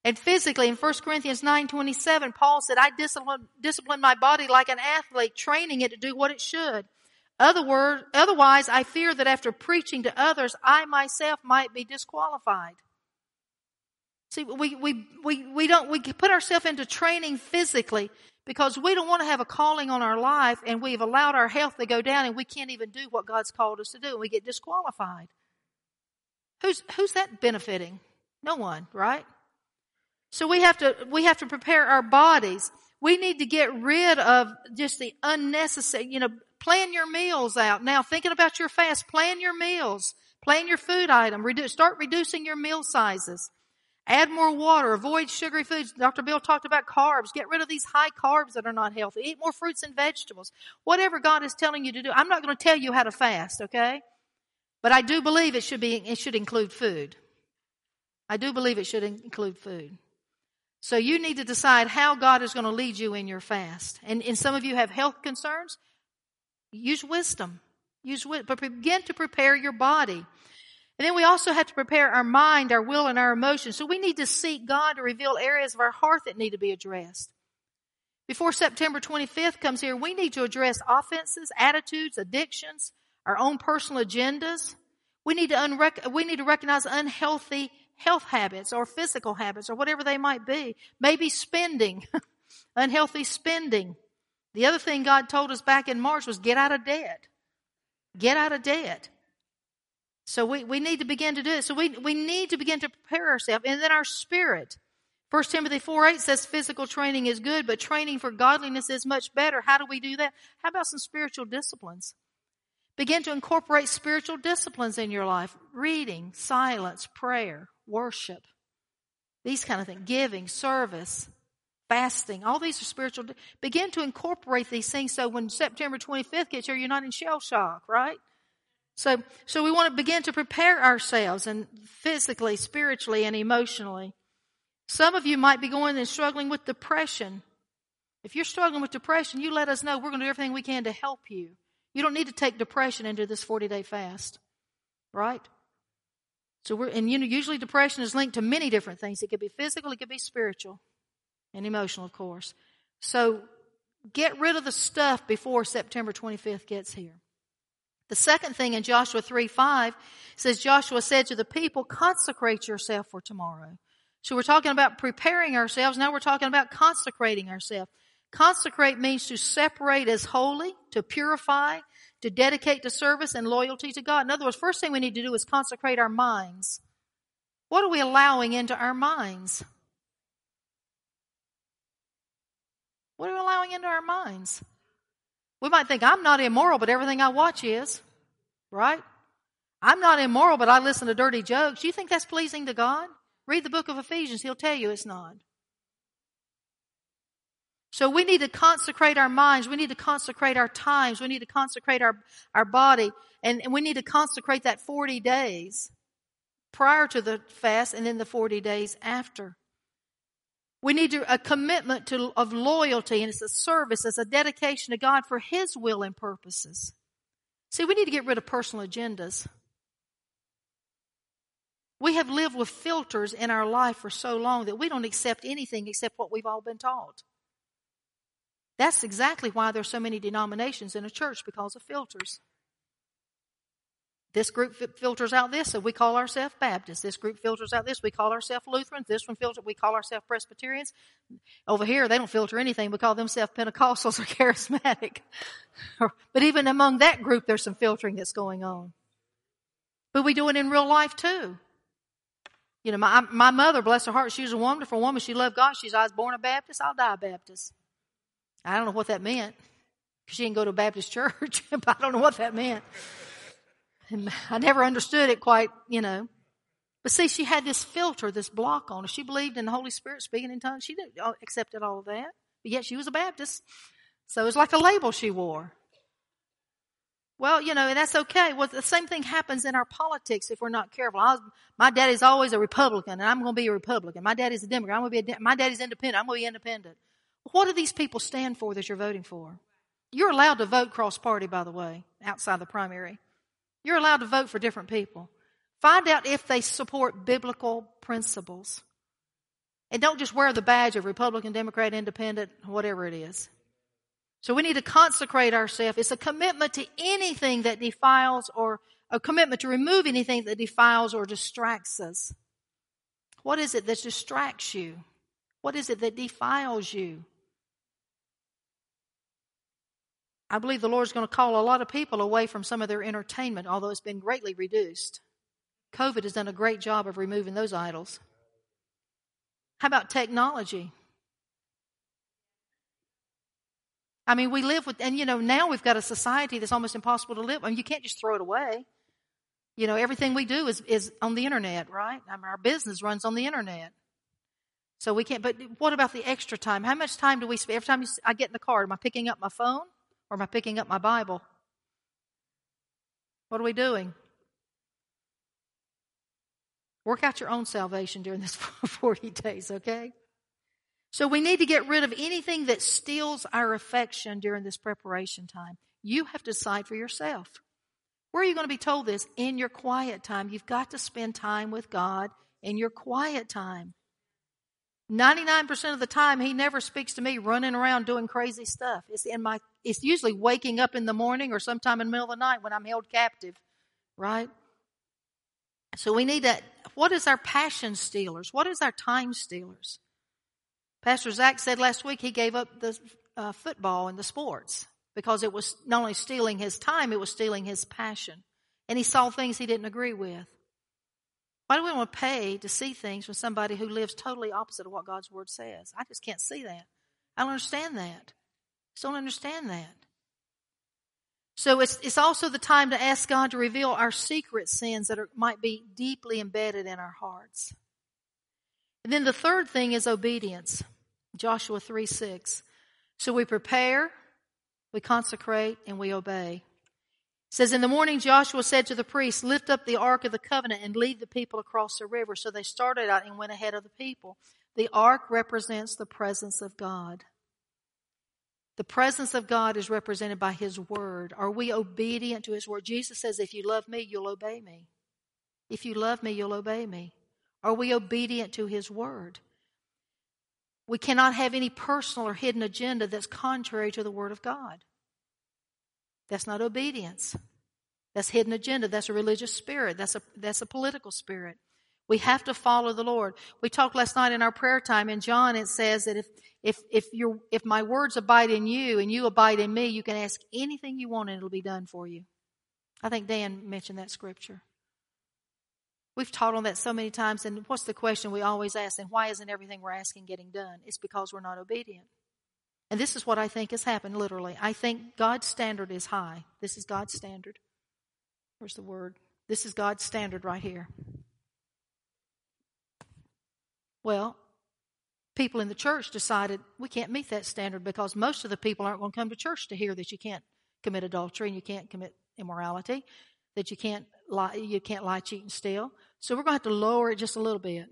And physically, in 1 Corinthians 9.27, Paul said, I discipline, discipline my body like an athlete, training it to do what it should. Other word, otherwise, I fear that after preaching to others, I myself might be disqualified. See, we, we, we, we don't, we put ourselves into training physically because we don't want to have a calling on our life and we've allowed our health to go down and we can't even do what God's called us to do and we get disqualified. Who's, who's that benefiting? No one, right? So we have to, we have to prepare our bodies. We need to get rid of just the unnecessary, you know, plan your meals out. Now thinking about your fast, plan your meals, plan your food item, redu- start reducing your meal sizes. Add more water. Avoid sugary foods. Dr. Bill talked about carbs. Get rid of these high carbs that are not healthy. Eat more fruits and vegetables. Whatever God is telling you to do. I'm not going to tell you how to fast, okay? But I do believe it should be, it should include food. I do believe it should include food. So you need to decide how God is going to lead you in your fast. And, and some of you have health concerns. Use wisdom. Use. But begin to prepare your body. And then we also have to prepare our mind, our will, and our emotions. So we need to seek God to reveal areas of our heart that need to be addressed. Before September 25th comes here, we need to address offenses, attitudes, addictions, our own personal agendas. We need to, unrec- we need to recognize unhealthy health habits or physical habits or whatever they might be. Maybe spending, [laughs] unhealthy spending. The other thing God told us back in March was get out of debt. Get out of debt. So we, we need to begin to do it. So we, we need to begin to prepare ourselves. And then our spirit. 1 Timothy 4 8 says physical training is good, but training for godliness is much better. How do we do that? How about some spiritual disciplines? Begin to incorporate spiritual disciplines in your life. Reading, silence, prayer, worship. These kind of things. Giving, service, fasting. All these are spiritual. Begin to incorporate these things so when September 25th gets here, you're not in shell shock, right? So, so we want to begin to prepare ourselves and physically, spiritually, and emotionally. Some of you might be going and struggling with depression. If you're struggling with depression, you let us know. We're going to do everything we can to help you. You don't need to take depression into this 40 day fast. Right? So we're, and you know, usually depression is linked to many different things. It could be physical, it could be spiritual, and emotional, of course. So get rid of the stuff before September 25th gets here. The second thing in Joshua 3 5 says, Joshua said to the people, consecrate yourself for tomorrow. So we're talking about preparing ourselves. Now we're talking about consecrating ourselves. Consecrate means to separate as holy, to purify, to dedicate to service and loyalty to God. In other words, first thing we need to do is consecrate our minds. What are we allowing into our minds? What are we allowing into our minds? We might think, I'm not immoral, but everything I watch is. Right? I'm not immoral, but I listen to dirty jokes. You think that's pleasing to God? Read the book of Ephesians. He'll tell you it's not. So we need to consecrate our minds. We need to consecrate our times. We need to consecrate our, our body. And, and we need to consecrate that 40 days prior to the fast and then the 40 days after. We need to, a commitment to, of loyalty and it's a service, it's a dedication to God for His will and purposes. See, we need to get rid of personal agendas. We have lived with filters in our life for so long that we don't accept anything except what we've all been taught. That's exactly why there's so many denominations in a church because of filters. This group filters out this, so we call ourselves Baptists. This group filters out this, we call ourselves Lutherans. This one filters, we call ourselves Presbyterians. Over here, they don't filter anything. We call themselves Pentecostals or [laughs] Charismatic. but even among that group, there's some filtering that's going on. But we do it in real life too. You know, my, my mother, bless her heart, she was a wonderful woman. She loved God. She's, I was born a Baptist, I'll die a Baptist. I don't know what that meant. She didn't go to a Baptist church, [laughs] but I don't know what that meant. And I never understood it quite, you know. But see, she had this filter, this block on her. She believed in the Holy Spirit speaking in tongues. She didn't uh, accepted all of that. But yet she was a Baptist. So it was like a label she wore. Well, you know, and that's okay. Well, the same thing happens in our politics if we're not careful. Was, my daddy's always a Republican, and I'm going to be a Republican. My daddy's a Democrat. I'm going to be a, my daddy's independent. I'm going to be independent. What do these people stand for that you're voting for? You're allowed to vote cross party, by the way, outside the primary. You're allowed to vote for different people. Find out if they support biblical principles. And don't just wear the badge of Republican, Democrat, Independent, whatever it is. So we need to consecrate ourselves. It's a commitment to anything that defiles or a commitment to remove anything that defiles or distracts us. What is it that distracts you? What is it that defiles you? I believe the Lord's going to call a lot of people away from some of their entertainment, although it's been greatly reduced. COVID has done a great job of removing those idols. How about technology? I mean, we live with, and you know, now we've got a society that's almost impossible to live. I mean, you can't just throw it away. You know, everything we do is, is on the internet, right? I mean, our business runs on the internet. So we can't, but what about the extra time? How much time do we spend? Every time I get in the car, am I picking up my phone or am I picking up my Bible? What are we doing? Work out your own salvation during this [laughs] 40 days, okay? So we need to get rid of anything that steals our affection during this preparation time. You have to decide for yourself. Where are you going to be told this? In your quiet time. You've got to spend time with God in your quiet time. 99% of the time, He never speaks to me running around doing crazy stuff. It's in my, it's usually waking up in the morning or sometime in the middle of the night when I'm held captive, right? So we need to, what is our passion stealers? What is our time stealers? Pastor Zach said last week he gave up the uh, football and the sports because it was not only stealing his time, it was stealing his passion. And he saw things he didn't agree with. Why do we want to pay to see things from somebody who lives totally opposite of what God's Word says? I just can't see that. I don't understand that. Just don't understand that. So it's, it's also the time to ask God to reveal our secret sins that are, might be deeply embedded in our hearts. And then the third thing is obedience. Joshua 3 6. So we prepare, we consecrate, and we obey. It says, In the morning Joshua said to the priests, Lift up the ark of the covenant and lead the people across the river. So they started out and went ahead of the people. The ark represents the presence of God. The presence of God is represented by His Word. Are we obedient to His Word? Jesus says, If you love me, you'll obey me. If you love me, you'll obey me. Are we obedient to His Word? We cannot have any personal or hidden agenda that's contrary to the Word of God. That's not obedience. That's hidden agenda. That's a religious spirit. That's a, that's a political spirit. We have to follow the Lord. We talked last night in our prayer time in John, it says that if, if, if if my words abide in you and you abide in me, you can ask anything you want and it'll be done for you. I think Dan mentioned that scripture. We've taught on that so many times, and what's the question we always ask? And why isn't everything we're asking getting done? It's because we're not obedient. And this is what I think has happened, literally. I think God's standard is high. This is God's standard. Where's the word? This is God's standard right here. Well, people in the church decided we can't meet that standard because most of the people aren't going to come to church to hear that you can't commit adultery and you can't commit immorality, that you can't lie, you can't lie, cheat, and steal. So we're going to have to lower it just a little bit.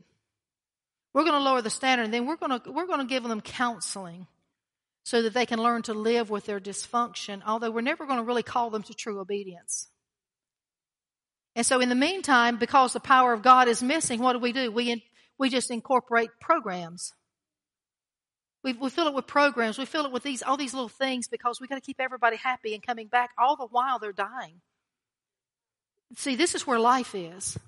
We're going to lower the standard, and then we're going to we're going to give them counseling so that they can learn to live with their dysfunction. Although we're never going to really call them to true obedience. And so, in the meantime, because the power of God is missing, what do we do? We we just incorporate programs. We, we fill it with programs. We fill it with these all these little things because we got to keep everybody happy and coming back. All the while they're dying. See, this is where life is.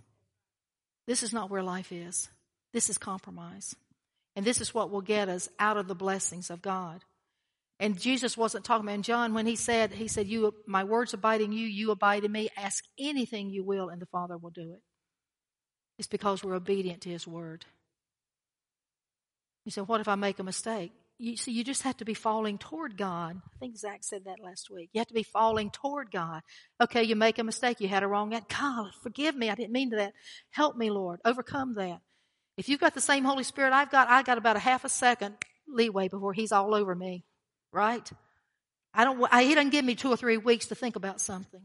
This is not where life is. This is compromise. And this is what will get us out of the blessings of God. And Jesus wasn't talking about in John when he said, He said, You my words abide in you, you abide in me. Ask anything you will, and the Father will do it. It's because we're obedient to his word. You say, What if I make a mistake? you see, you just have to be falling toward God. I think Zach said that last week. You have to be falling toward God. Okay, you make a mistake. You had a wrong answer. God, forgive me. I didn't mean that. Help me, Lord. Overcome that. If you've got the same Holy Spirit I've got, I got about a half a second leeway before He's all over me. Right? I don't. I, he doesn't give me two or three weeks to think about something.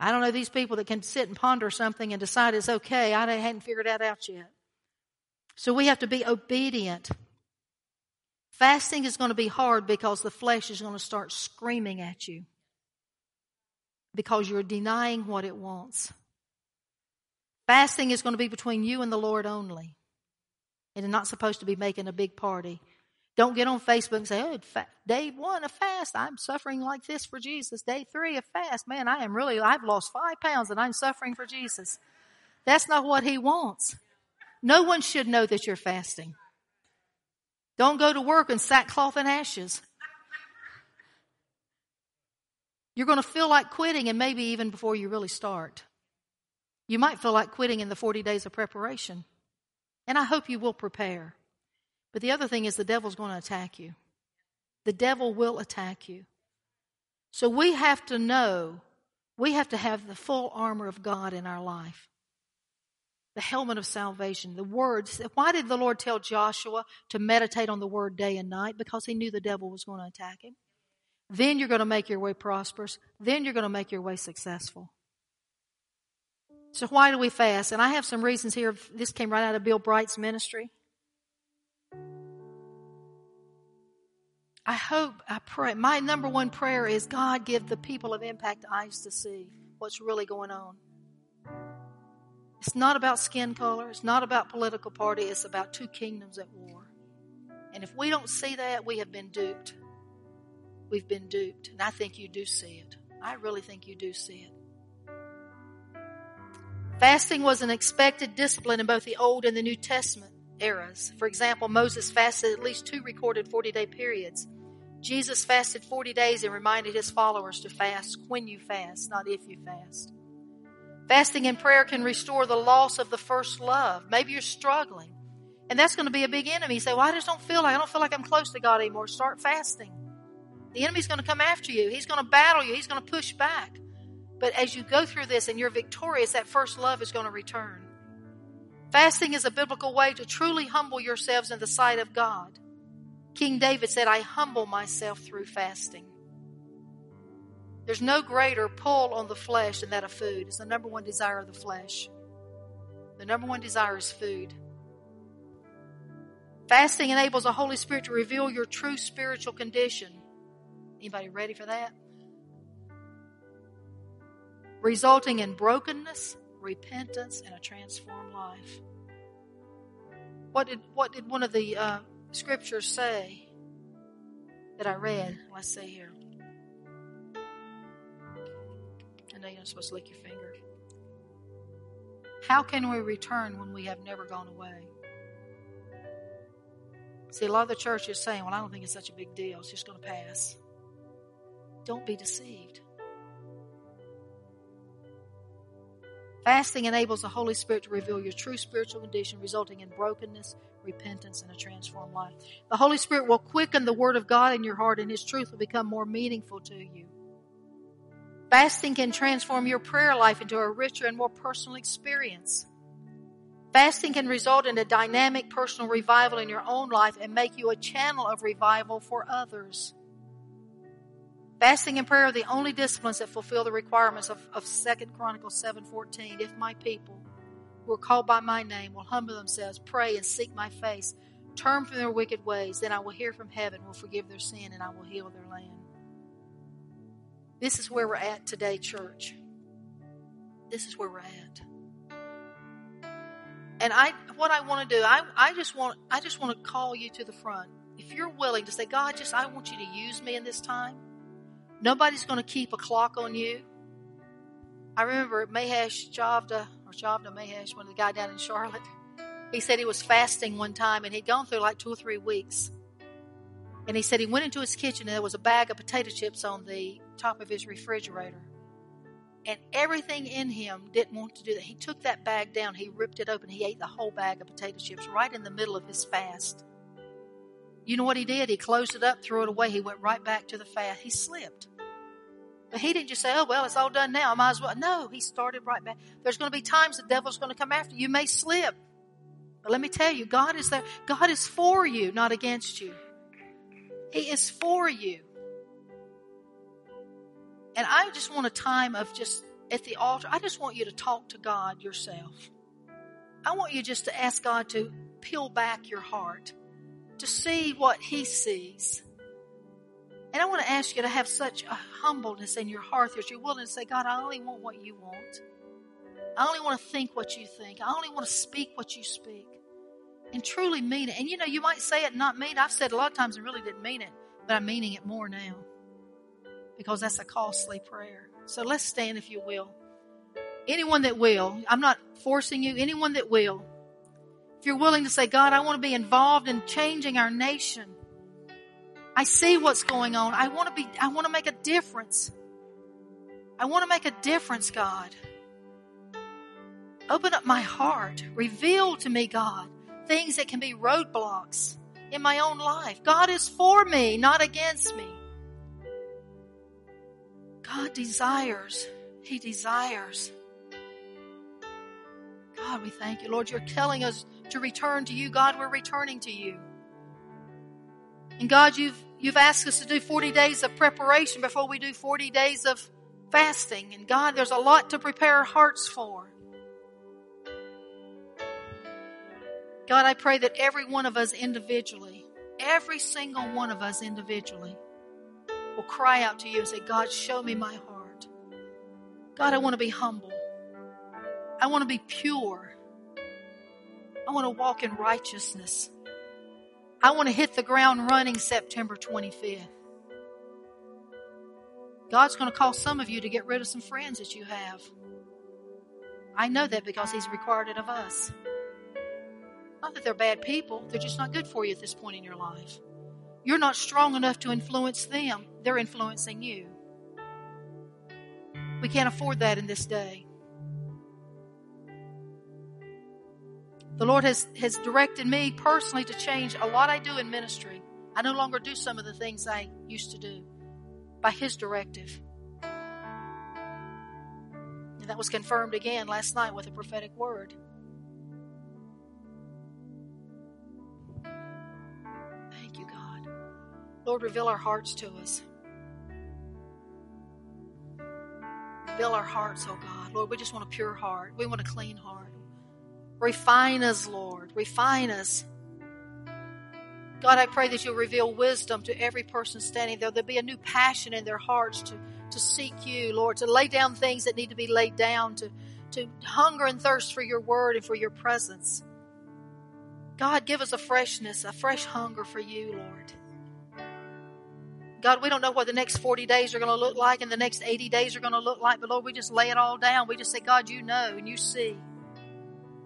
I don't know these people that can sit and ponder something and decide it's okay. I hadn't figured that out yet. So we have to be obedient. Fasting is going to be hard because the flesh is going to start screaming at you because you're denying what it wants. Fasting is going to be between you and the Lord only. It is not supposed to be making a big party. Don't get on Facebook and say, oh, day one of fast, I'm suffering like this for Jesus. Day three of fast, man, I am really, I've lost five pounds and I'm suffering for Jesus. That's not what he wants. No one should know that you're fasting. Don't go to work in sackcloth and ashes. You're going to feel like quitting, and maybe even before you really start. You might feel like quitting in the 40 days of preparation. And I hope you will prepare. But the other thing is, the devil's going to attack you. The devil will attack you. So we have to know We have to have the full armor of God in our life. The helmet of salvation, the words. Why did the Lord tell Joshua to meditate on the word day and night? Because he knew the devil was going to attack him. Then you're going to make your way prosperous. Then you're going to make your way successful. So why do we fast? And I have some reasons here. This came right out of Bill Bright's ministry. I hope, I pray, my number one prayer is God give the people of impact eyes to see what's really going on. It's not about skin color. It's not about political party. It's about two kingdoms at war. And if we don't see that, we have been duped. We've been duped. And I think you do see it. I really think you do see it. Fasting was an expected discipline in both the Old and the New Testament eras. For example, Moses fasted at least two recorded 40 day periods. Jesus fasted 40 days and reminded his followers to fast when you fast, not if you fast. Fasting and prayer can restore the loss of the first love. Maybe you're struggling. And that's going to be a big enemy. You say, well, I just don't feel like, I don't feel like I'm close to God anymore. Start fasting. The enemy's going to come after you. He's going to battle you. He's going to push back. But as you go through this and you're victorious, that first love is going to return. Fasting is a biblical way to truly humble yourselves in the sight of God. King David said, I humble myself through fasting. There's no greater pull on the flesh than that of food. It's the number one desire of the flesh. The number one desire is food. Fasting enables the Holy Spirit to reveal your true spiritual condition. Anybody ready for that? Resulting in brokenness, repentance, and a transformed life. What did what did one of the uh, scriptures say that I read? Let's see here. I know you're not supposed to lick your finger. How can we return when we have never gone away? See, a lot of the church is saying, well, I don't think it's such a big deal. It's just going to pass. Don't be deceived. Fasting enables the Holy Spirit to reveal your true spiritual condition, resulting in brokenness, repentance, and a transformed life. The Holy Spirit will quicken the Word of God in your heart, and His truth will become more meaningful to you. Fasting can transform your prayer life into a richer and more personal experience. Fasting can result in a dynamic personal revival in your own life and make you a channel of revival for others. Fasting and prayer are the only disciplines that fulfill the requirements of, of 2 Chronicles 7.14. If my people who are called by my name will humble themselves, pray and seek my face, turn from their wicked ways, then I will hear from heaven, will forgive their sin, and I will heal their land. This is where we're at today, church. This is where we're at. And I what I want to do, I, I just want I just want to call you to the front. If you're willing to say, God, just I want you to use me in this time. Nobody's going to keep a clock on you. I remember Mahesh Chavda, or Chavda Mahesh, one of the guy down in Charlotte, he said he was fasting one time and he'd gone through like two or three weeks. And he said he went into his kitchen and there was a bag of potato chips on the top of his refrigerator. And everything in him didn't want to do that. He took that bag down, he ripped it open, he ate the whole bag of potato chips right in the middle of his fast. You know what he did? He closed it up, threw it away. He went right back to the fast. He slipped. But he didn't just say, oh, well, it's all done now. I might as well. No, he started right back. There's going to be times the devil's going to come after you. You may slip. But let me tell you, God is there. God is for you, not against you. He is for you. And I just want a time of just at the altar. I just want you to talk to God yourself. I want you just to ask God to peel back your heart to see what He sees. And I want to ask you to have such a humbleness in your heart that you're willing to say, God, I only want what you want. I only want to think what you think. I only want to speak what you speak. And truly mean it. And you know, you might say it not mean. It. I've said a lot of times and really didn't mean it, but I'm meaning it more now. Because that's a costly prayer. So let's stand if you will. Anyone that will, I'm not forcing you, anyone that will, if you're willing to say, God, I want to be involved in changing our nation. I see what's going on. I want to be, I want to make a difference. I want to make a difference, God. Open up my heart. Reveal to me, God, things that can be roadblocks in my own life. God is for me, not against me. God desires He desires. God, we thank you. Lord, you're telling us to return to you. God, we're returning to you. And God, you've, you've asked us to do 40 days of preparation before we do 40 days of fasting. And God, there's a lot to prepare our hearts for. God, I pray that every one of us individually, every single one of us individually, will cry out to you and say, God, show me my heart. God, I want to be humble. I want to be pure. I want to walk in righteousness. I want to hit the ground running September 25th. God's going to call some of you to get rid of some friends that you have. I know that because He's required it of us. Not that they're bad people, they're just not good for you at this point in your life. You're not strong enough to influence them, they're influencing you. We can't afford that in this day. The Lord has, has directed me personally to change a lot I do in ministry. I no longer do some of the things I used to do by His directive. And that was confirmed again last night with a prophetic word. Thank you, God. Lord, reveal our hearts to us. Reveal our hearts, oh God. Lord, we just want a pure heart. We want a clean heart. Refine us, Lord. Refine us. God, I pray that you'll reveal wisdom to every person standing there. There'll be a new passion in their hearts to, to seek you, Lord, to lay down things that need to be laid down, to, to hunger and thirst for your word and for your presence. God, give us a freshness, a fresh hunger for you, Lord. God, we don't know what the next 40 days are going to look like and the next 80 days are going to look like, but Lord, we just lay it all down. We just say, God, you know and you see.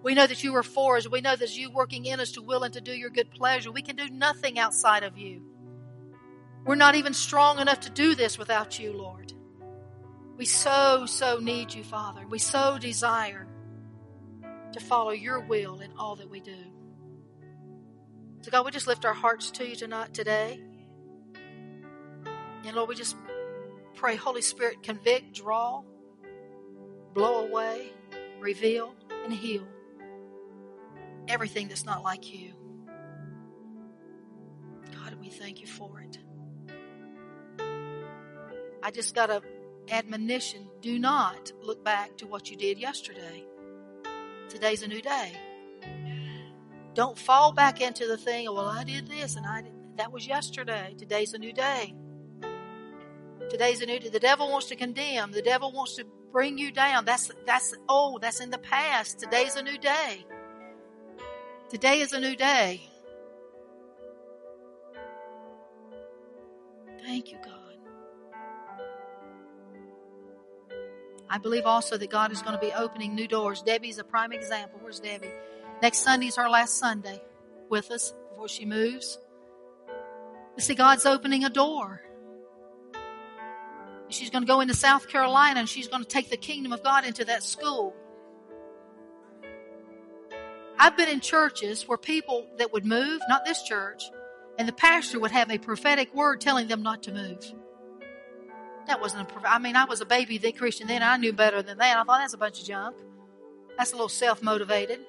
We know that you are for us. We know that you working in us to will and to do your good pleasure. We can do nothing outside of you. We're not even strong enough to do this without you, Lord. We so, so need you, Father. We so desire to follow your will in all that we do. So, God, we just lift our hearts to you tonight, today. And Lord, we just pray, Holy Spirit, convict, draw, blow away, reveal, and heal everything that's not like you. God, we thank you for it. I just got a admonition. Do not look back to what you did yesterday. Today's a new day. Don't fall back into the thing, oh, well, I did this and I did that was yesterday. Today's a new day. Today's a new day. The devil wants to condemn. The devil wants to bring you down. That's that's oh, that's in the past. Today's a new day. Today is a new day. Thank you, God. I believe also that God is going to be opening new doors. Debbie's a prime example. Where's Debbie? Next Sunday is her last Sunday with us before she moves. You see, God's opening a door. She's going to go into South Carolina and she's going to take the kingdom of God into that school. I've been in churches where people that would move, not this church, and the pastor would have a prophetic word telling them not to move. That wasn't a, I mean, I was a baby the Christian then. I knew better than that. I thought that's a bunch of junk. That's a little self motivated.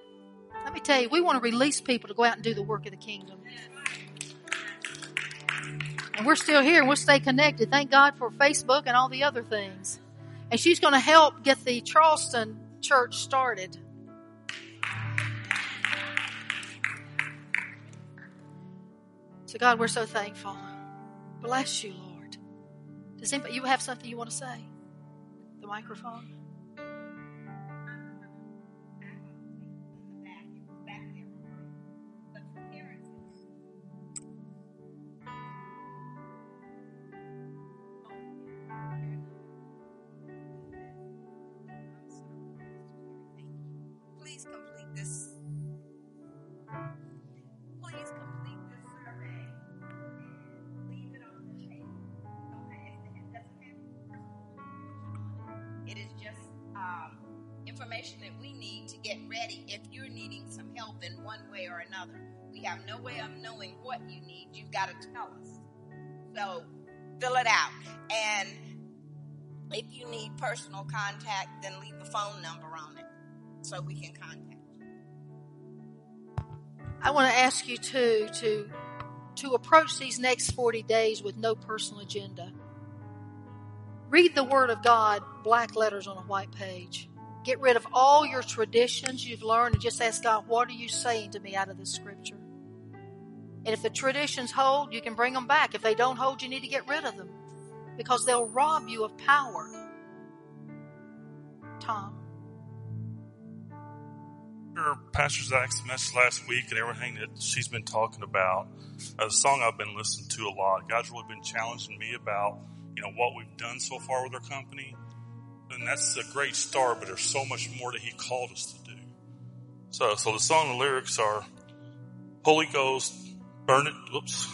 Let me tell you, we want to release people to go out and do the work of the kingdom. And we're still here and we'll stay connected. Thank God for Facebook and all the other things. And she's going to help get the Charleston church started. So, God, we're so thankful. Bless you, Lord. Does anybody, you have something you want to say? The microphone. Please complete this. Information that we need to get ready if you're needing some help in one way or another. We have no way of knowing what you need. You've got to tell us. So fill it out. And If you need personal contact, then leave a phone number on it so we can contact you. I want to ask you too to to approach these next 40 days with no personal agenda. Read the Word of God, black letters on a white page. Get rid of all your traditions you've learned and just ask God, what are you saying to me out of this scripture? And if the traditions hold, you can bring them back. If they don't hold, you need to get rid of them because they'll rob you of power. Tom. Her Pastor Zach's message last week and everything that she's been talking about, a song I've been listening to a lot. God's really been challenging me about, you know, what we've done so far with our company. And that's a great start, but there's so much more that He called us to do. So, so the song the lyrics are, Holy Ghost, burn it, whoops.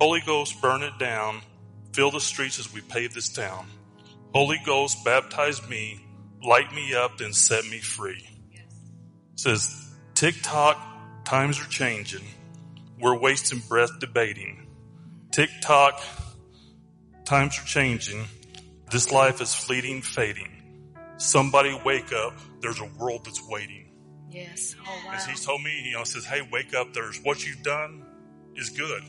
Holy Ghost, burn it down. Fill the streets as we pave this town. Holy Ghost, baptize me, light me up, and set me free. It says, tick tock, times are changing. We're wasting breath debating. Tick tock, times are changing. This life is fleeting, fading. Somebody wake up. There's a world that's waiting. Yes. Oh, wow. As he told me, you know, says, hey, wake up. There's what you've done is good,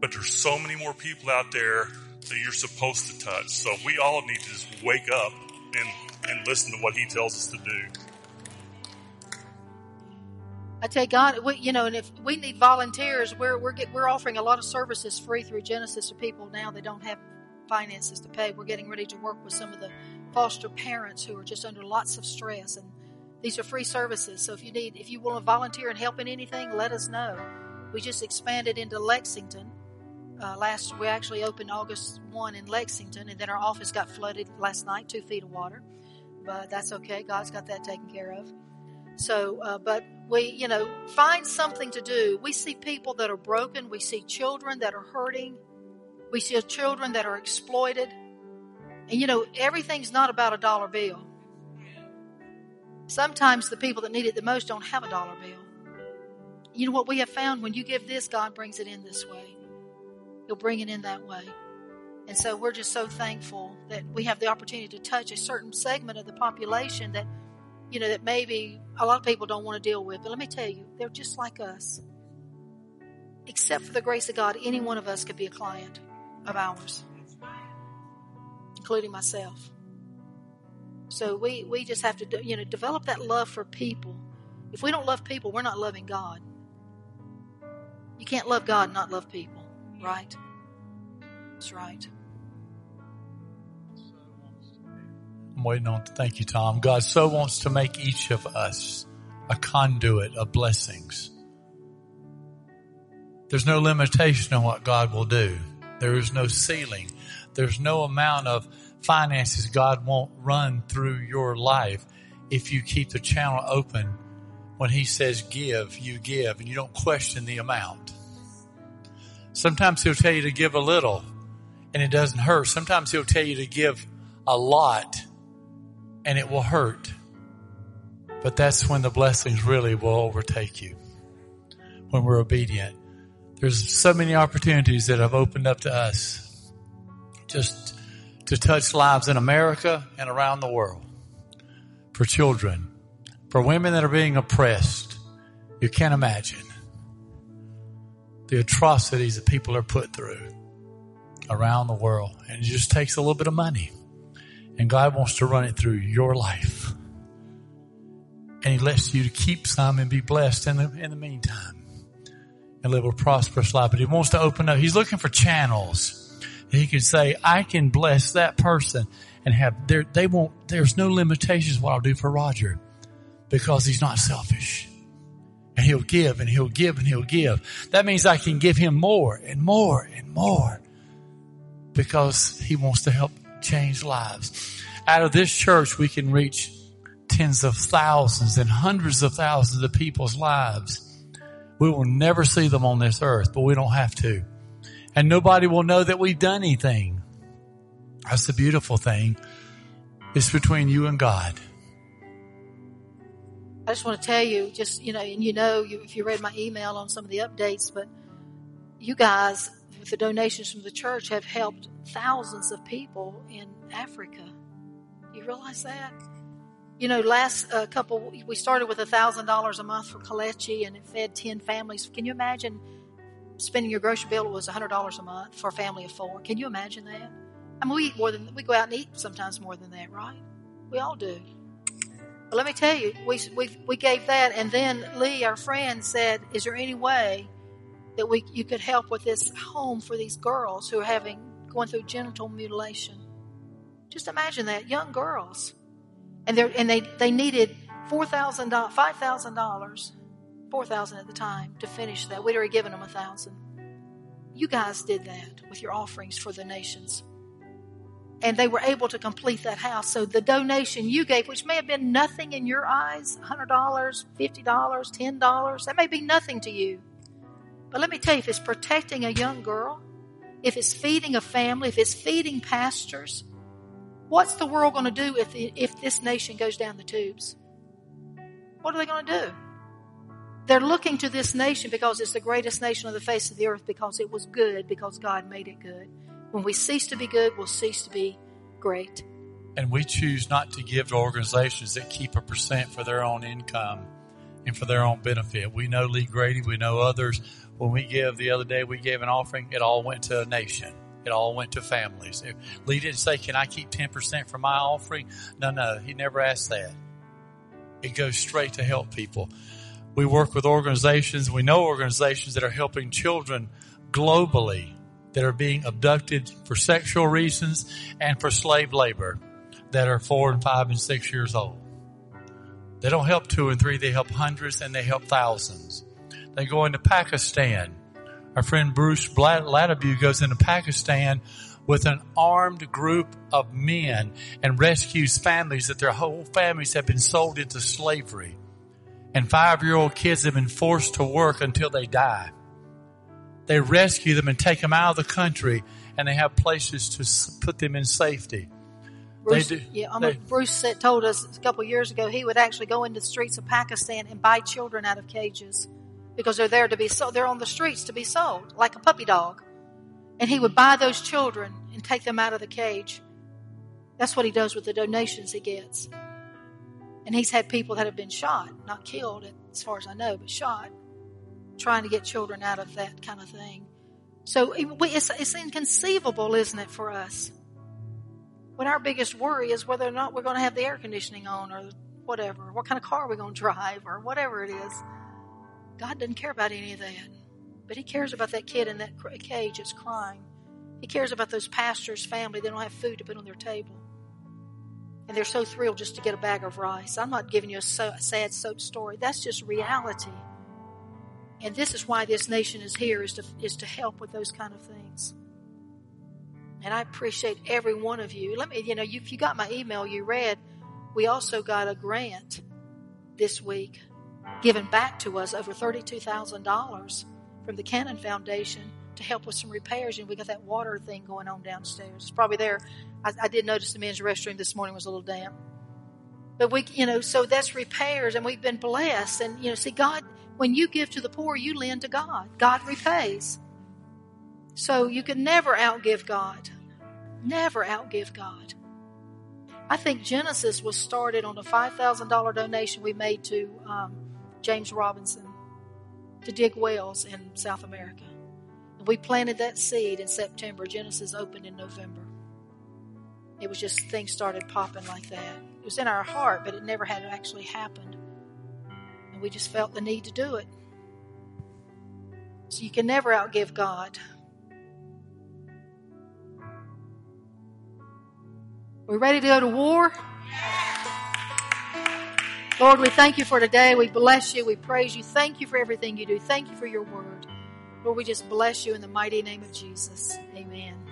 but there's so many more people out there that you're supposed to touch. So we all need to just wake up and, and listen to what he tells us to do. I tell God, we, you know, and if we need volunteers, we're we're get, we're offering a lot of services free through Genesis to people now that don't have finances to pay. We're getting ready to work with some of the foster parents who are just under lots of stress, and these are free services. So if you need, if you want to volunteer and help in anything, let us know. We just expanded into Lexington. Uh, last we actually opened August one in Lexington, and then our office got flooded last night, two feet of water. But that's okay. God's got that taken care of. So, uh, but we, you know, find something to do. We see people that are broken. We see children that are hurting. We see children that are exploited. And you know, everything's not about a dollar bill. Sometimes the people that need it the most don't have a dollar bill. You know what we have found? When you give this, God brings it in this way. He'll bring it in that way. And so we're just so thankful that we have the opportunity to touch a certain segment of the population that, you know, that maybe a lot of people don't want to deal with. But let me tell you, they're just like us. Except for the grace of God, any one of us could be a client of ours, including myself. So we, we just have to, you know, develop that love for people. If we don't love people, we're not loving God. You can't love God and not love people, right? That's right. I'm waiting on. Thank you, Tom. God so wants to make each of us a conduit of blessings. There's no limitation on what God will do. There is no ceiling. There's no amount of finances God won't run through your life if you keep the channel open. When He says give, you give, and you don't question the amount. Sometimes He'll tell you to give a little, and it doesn't hurt. Sometimes He'll tell you to give a lot, and it will hurt. But that's when the blessings really will overtake you. When we're obedient. There's so many opportunities that have opened up to us just to touch lives in America and around the world. For children, for women that are being oppressed. You can't imagine the atrocities that people are put through around the world. And it just takes a little bit of money. And God wants to run it through your life. And He lets you to keep some and be blessed in the, in the meantime and live a prosperous life. But He wants to open up. He's looking for channels. He can say, I can bless that person and have there, they won't, there's no limitations what I'll do for Roger because he's not selfish. And he'll give and he'll give and he'll give. That means I can give him more and more and more because he wants to help change lives. Out of this church, we can reach tens of thousands and hundreds of thousands of people's lives. We will never see them on this earth, but we don't have to. And nobody will know that we've done anything. That's the beautiful thing. It's between you and God. I just want to tell you, just, you know, and you know, you, if you read my email on some of the updates, but you guys with the donations from the church, have helped thousands of people in Africa. You realize that? You know, last uh, couple, we started with a thousand dollars a month for Kalechi, and it fed ten families. Can you imagine spending your grocery bill was a hundred dollars a month for a family of four? Can you imagine that? I mean, we eat more than we go out and eat sometimes more than that, right? We all do. But let me tell you, we we we gave that, and then Lee, our friend, said, "Is there any way that we you could help with this home for these girls who are having going through genital mutilation?" Just imagine that young girls and they and they they needed four thousand dollars, five thousand dollars, four thousand at the time to finish that. We'd already given them a thousand. You guys did that with your offerings for the nations. And they were able to complete that house. So the donation you gave, which may have been nothing in your eyes, $100, $50, $10, that may be nothing to you. But let me tell you, if it's protecting a young girl, if it's feeding a family, if it's feeding pastors, What's the world going to do if, if this nation goes down the tubes? What are they going to do? They're looking to this nation because it's the greatest nation on the face of the earth because it was good, because God made it good. When we cease to be good, we'll cease to be great. And we choose not to give to organizations that keep a percent for their own income and for their own benefit. We know Lee Grady, we know others. When we give the other day, we gave an offering, it all went to a nation. It all went to families. Lee didn't say, Can I keep 10% from my offering? No, no, he never asked that. It goes straight to help people. We work with organizations, we know organizations that are helping children globally that are being abducted for sexual reasons and for slave labor that are four and five and six years old. They don't help two and three, they help hundreds and they help thousands. They go into Pakistan our friend Bruce Latibue goes into Pakistan with an armed group of men and rescues families that their whole families have been sold into slavery. And five year old kids have been forced to work until they die. They rescue them and take them out of the country and they have places to put them in safety. Bruce, do, yeah, they, Bruce said, told us a couple years ago he would actually go into the streets of Pakistan and buy children out of cages because they're there to be sold. They're on the streets to be sold, like a puppy dog. And he would buy those children and take them out of the cage. That's what he does with the donations he gets. And he's had people that have been shot, not killed, as far as I know, but shot, trying to get children out of that kind of thing. So it's, it's inconceivable, isn't it, for us? When our biggest worry is whether or not we're going to have the air conditioning on or whatever, what kind of car we're going to drive or whatever it is. God doesn't care about any of that. But He cares about that kid in that cage that's crying. He cares about those pastors' family. They don't have food to put on their table. And they're so thrilled just to get a bag of rice. I'm not giving you a, so, a sad soap story. That's just reality. And this is why this nation is here, is to, is to help with those kind of things. And I appreciate every one of you. Let me, you know, if you got my email, you read, we also got a grant this week given back to us over $32,000 from the Cannon Foundation to help with some repairs. And we got that water thing going on downstairs. It's probably there. I, I did notice the men's restroom this morning was a little damp. But we, you know, so that's repairs and we've been blessed. And, you know, see, God, when you give to the poor, you lend to God. God repays. So you can never outgive God. Never outgive God. I think Genesis was started on a $5,000 donation we made to um, James Robison to dig wells in South America. And we planted that seed in September. Genesis opened in November. It was just things started popping like that. It was in our heart, but it never had actually happened. And we just felt the need to do it. So you can never outgive God. We ready to go to war? Lord, we thank you for today. We bless you. We praise you. Thank you for everything you do. Thank you for your word. Lord, we just bless you in the mighty name of Jesus. Amen.